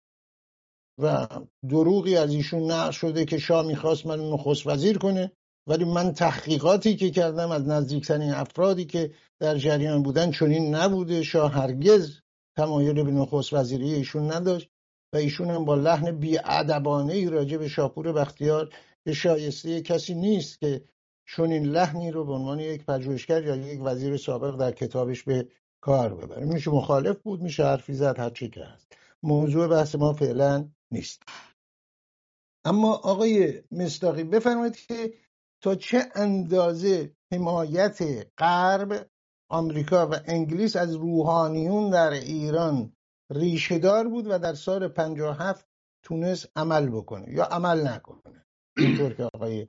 و دروغی از ایشون نقل شده که شاه می‌خواست من نخست وزیر کنه ولی من تحقیقاتی که کردم از نزدیکترین افرادی که در جریان بودن چنین نبوده. شاه هرگز تمایل به نخست وزیری ایشون نداشت و ایشون هم با لحن بیادبانه ای راجع به شاپور بختیار که شایسته کسی نیست که چون این لحنی رو به عنوان یک پژوهشگر یا یک وزیر سابق در کتابش به کار ببره. میشه مخالف بود میشه حرفی زد هر چی که هست. موضوع بحث ما فعلا نیست. اما آقای مستاقی بفرمایید که تا چه اندازه حمایت غرب آمریکا و انگلیس از روحانیون در ایران ریشهدار بود و در سال 57 تونست عمل بکنه یا عمل نکنه؟ اینطور که آقای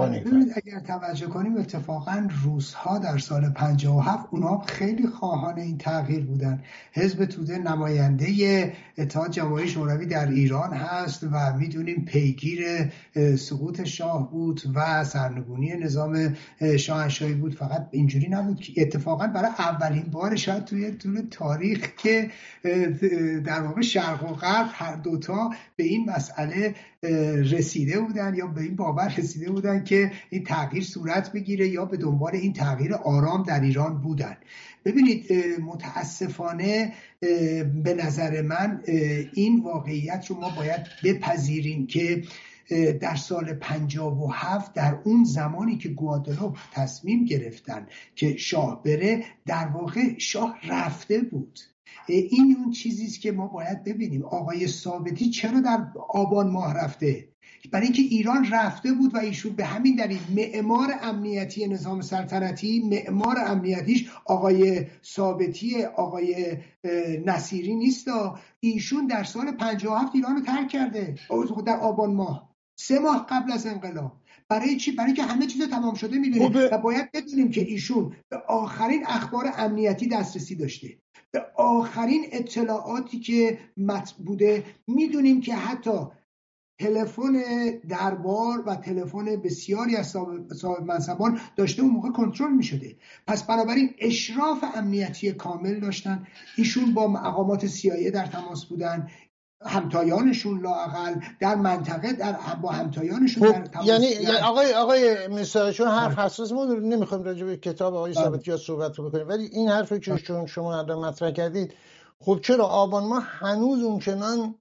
ببینید اگر توجه کنیم اتفاقا روزها در سال 57 اونها خیلی خواهان این تغییر بودن. حزب توده نماینده اتحاد جماهیر شوروی در ایران هست و می‌دونیم پیگیر سقوط شاه بود و سرنگونی نظام شاهنشاهی بود. فقط اینجوری نبود که اتفاقا برای اولین بار شاید توی طول تاریخ که در واقع شرق و غرب هر دوتا به این مسئله رسیده بودن یا به این باور رسیده بودن که این تغییر صورت بگیره یا به دنبال این تغییر آرام در ایران بودن. ببینید متاسفانه به نظر من این واقعیت رو ما باید بپذیریم که در سال 57 در اون زمانی که گوادلوپ تصمیم گرفتن که شاه بره در واقع شاه رفته بود. این اون چیزی که ما باید ببینیم. آقای ثابتی چرا در آبان ماه رفته؟ برای اینکه ایران رفته بود و ایشون به همین دلیل معمار امنیتی نظام سلطنتی معمار امنیتیش آقای ثابتی آقای نصیری نیست. ایشون در سال 57 ایران رو ترک کرده. در آبان ماه. سه ماه قبل از انقلاب. برای چی؟ برای که همه چیز تمام شده می‌دونیم خب، و باید بدونیم که ایشون به آخرین اخبار امنیتی دسترسی داشته. به آخرین اطلاعاتی که مت بوده می‌دونیم که حتی تلفن دربار و تلفن بسیاری از صاحب منصبان داشته اون موقع کنترل می شده پس بنابراین اشراف امنیتی کامل داشتن. ایشون با مقامات سیایه در تماس بودن. همتایانشون لاقل در منطقه در با همتایانشون خب، در یعنی, یعنی آقای آقای چون حرف آره. حساس ما نمی‌خوام راجع به کتاب آقای آره. ثابتی یا صحبت بکنیم. ولی این حرفی که چون شما الان مطرح کردید خب چرا آبان ما هنوز اون چنان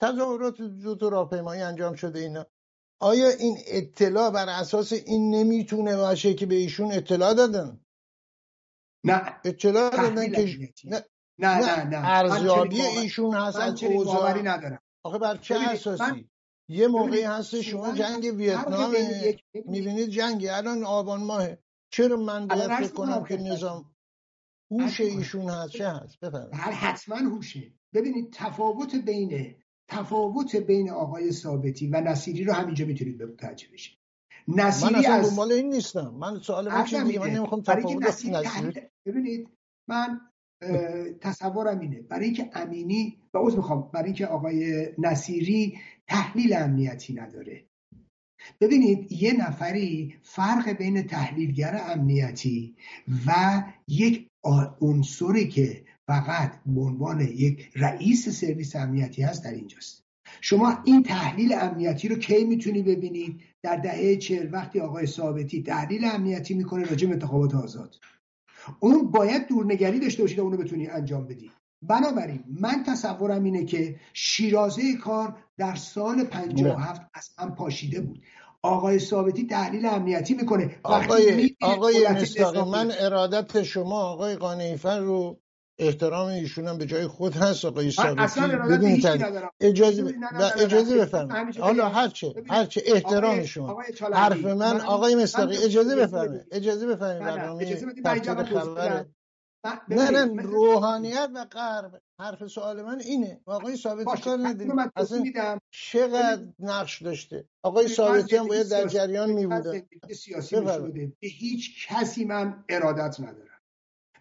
تظاهرات زود و راهپیمایی انجام شده اینا؟ آیا این اطلاع بر اساس این نمی‌تونه باشه که به ایشون اطلاع دادن؟ نه. اطلاع دادن که نه. نه نه ارزیابی ایشون هست از اوضاع. ندارم. آخه بر چه اساسی؟ یه موقعی هست شما جنگ ویتنام می‌بینید جنگی. الان آبان ماه چرا من باید فکر کنم که نظام هوش ایشون هست؟ چه هست؟ بفرمایید. حتما هوشه. ببینید تفاوت بین تفاوت بین آقای ثابتی و نصیری رو همینجا می‌تونید متوجه بشید نصیری من از دنبال این نیستم. من سوال من چیه؟ من نمی‌خوام تفاوت نصیری ببینید من تصورم اینه. برای اینکه امینی و عذر می‌خوام برای اینکه آقای نصیری تحلیل امنیتی نداره. ببینید یه نفری فرق بین تحلیلگر امنیتی و یک عنصری که فقط به عنوان یک رئیس سرویس امنیتی هست در اینجاست. شما این تحلیل امنیتی رو کی می‌تونی ببینید؟ در دهه چهل وقتی آقای ثابتی تحلیل امنیتی می‌کنه راجع به انتخابات آزاد. اون باید دورنگری داشته باشید اونو بتونی انجام بدی. بنابراین من تصورم اینه که شیرازه کار در سال 57 از هم پاشیده بود. آقای ثابتی تحلیل امنیتی می‌کنه. آقای آقای من ارادت شما آقای قانعیفر رو احترام ایشون هم به جای خود هست آقای ثابتی بدون اجازه اجازه بفرمایید. حالا هر چه. هر چه. احترام شما. حرف من آقای مستقی اجازه بفرمایید. اجازه بفرمایید برنامه نه نه روحانیت و غرب. حرف سوال من اینه. آقای ثابتی کار نداریم اصلا چقدر نقش داشته. آقای ثابتی هم باید در جریان می به هیچ کسی من ارادت ندارم.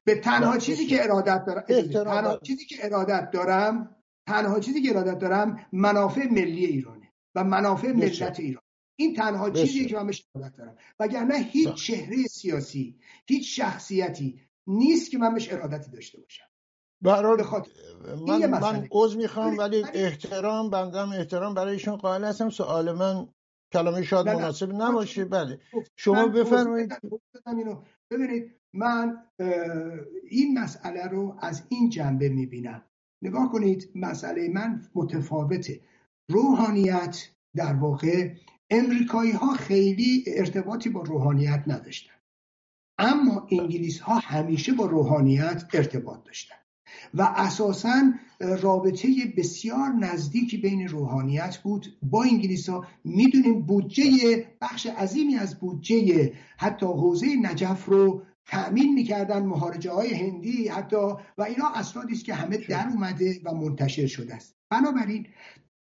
به تنها چیزی که ارادت دارم تنها چیزی که ارادت دارم تنها چیزی که ارادت دارم منافع ملی ایرانه و منافع ملت ایران. این تنها چیزی که من بهش ارادت دارم. وگرنه هیچ چهره سیاسی هیچ شخصیتی نیست که من بهش ارادتی داشته باشم. برای من من عذر می‌خوام ولی احترام بندم احترام برای ایشون قائل هستم. سوال من کلمه شاید مناسب نباشه. بله. شما بفرمایید. ببینید من این مسئله رو از این جنبه می‌بینم. نگاه کنید مسئله من متفاوته. روحانیت در واقع امریکایی ها خیلی ارتباطی با روحانیت نداشتن. اما انگلیس ها همیشه با روحانیت ارتباط داشتن. و اساسا رابطه بسیار نزدیکی بین روحانیت بود. با انگلیس ها می‌دونیم بودجه بخش عظیمی از بودجه حتی حوزه نجف رو تأمین می‌کردن مهارجه های هندی حتی و اینا اسنادی است که همه در اومده و منتشر شده است. بنابراین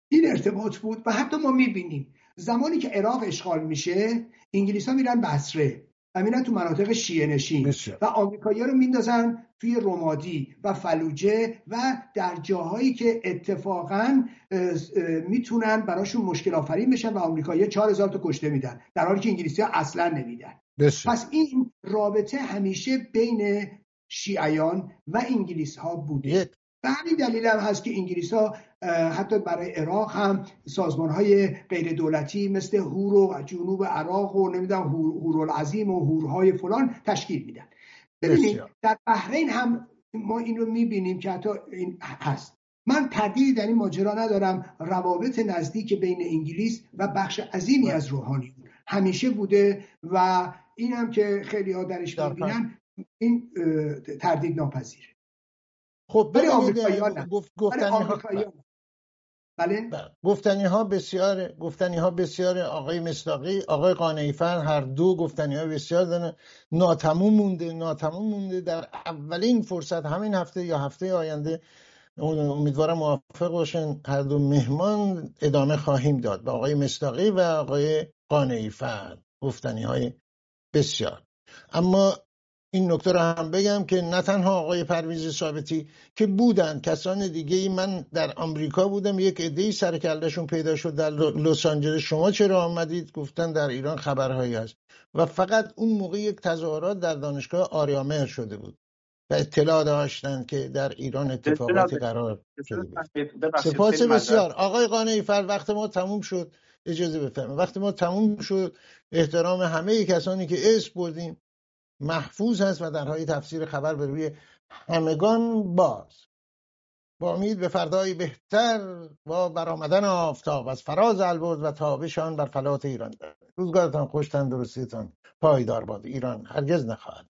این ارتباط بود و حتی ما می‌بینیم زمانی که عراق اشغال میشه انگلیس ها میرن بصره و میرن تو مناطق شیعه نشین و آمریکایی رو میندازن توی رومادی و فلوجه و در جاهایی که اتفاقا می‌تونن براشون مشکل آفرین بشن و آمریکایی 4000 تا کشته میدن در حالی که انگلیسی ها اصلا نمیدن. پس این رابطه همیشه بین شیعیان و انگلیس ها بوده به همین دلیل هم هست که انگلیس ها حتی برای عراق هم سازمان های غیر دولتی مثل هور و جنوب عراق و نمی‌دونم هور العظیم و هورهای فلان تشکیل میدن. ببینید در بحرین هم ما این رو می‌بینیم که حتی این هست. من تردیدی در این ماجرا ندارم روابط نزدیک بین انگلیس و بخش عظیمی از روحانی همیشه بوده و این هم که خیلی ها درش می‌بینن این تردید ناپذیره خب برای گفتنی ها بله؟ گفتنی ها بسیار گفتنی ها بسیار آقای مصداقی آقای قانعیفر هر دو گفتنی ها بسیار دارن. ناتموم مونده ناتموم مونده. در اولین فرصت همین هفته یا هفته آینده امیدوارم موافق باشن. هر دو مهمان ادامه خواهیم داد. با آقای مصداقی و آقای قانعیفر گفتنی های بسیار. اما این نکته رو هم بگم که نه تنها آقای پرویز ثابتی که بودن کسان دیگه ای من در آمریکا بودم یک عده سر کلشون پیدا شد در لس آنجلس. شما چرا آمدید؟ گفتن در ایران خبرهایی هست. و فقط اون موقع یک تظاهرات در دانشگاه آریامهر شده بود و اطلاع داشتن که در ایران اتفاقاتی قرار شده بود. سپاس بسیار. آقای قانعی فر وقت ما تموم شد. اجازه بفرمایید. وقتی ما تموم شد احترام همه کسانی که اسم بردیم محفوظ هست و درهای تفسیر خبر به روی همگان باز. با امید به فردایی بهتر و برآمدن آفتاب از فراز البرز و تابشان بر فلات ایران. روزگارتان خوش تندرستیتان پایدار باد. ایران هرگز نخواهد.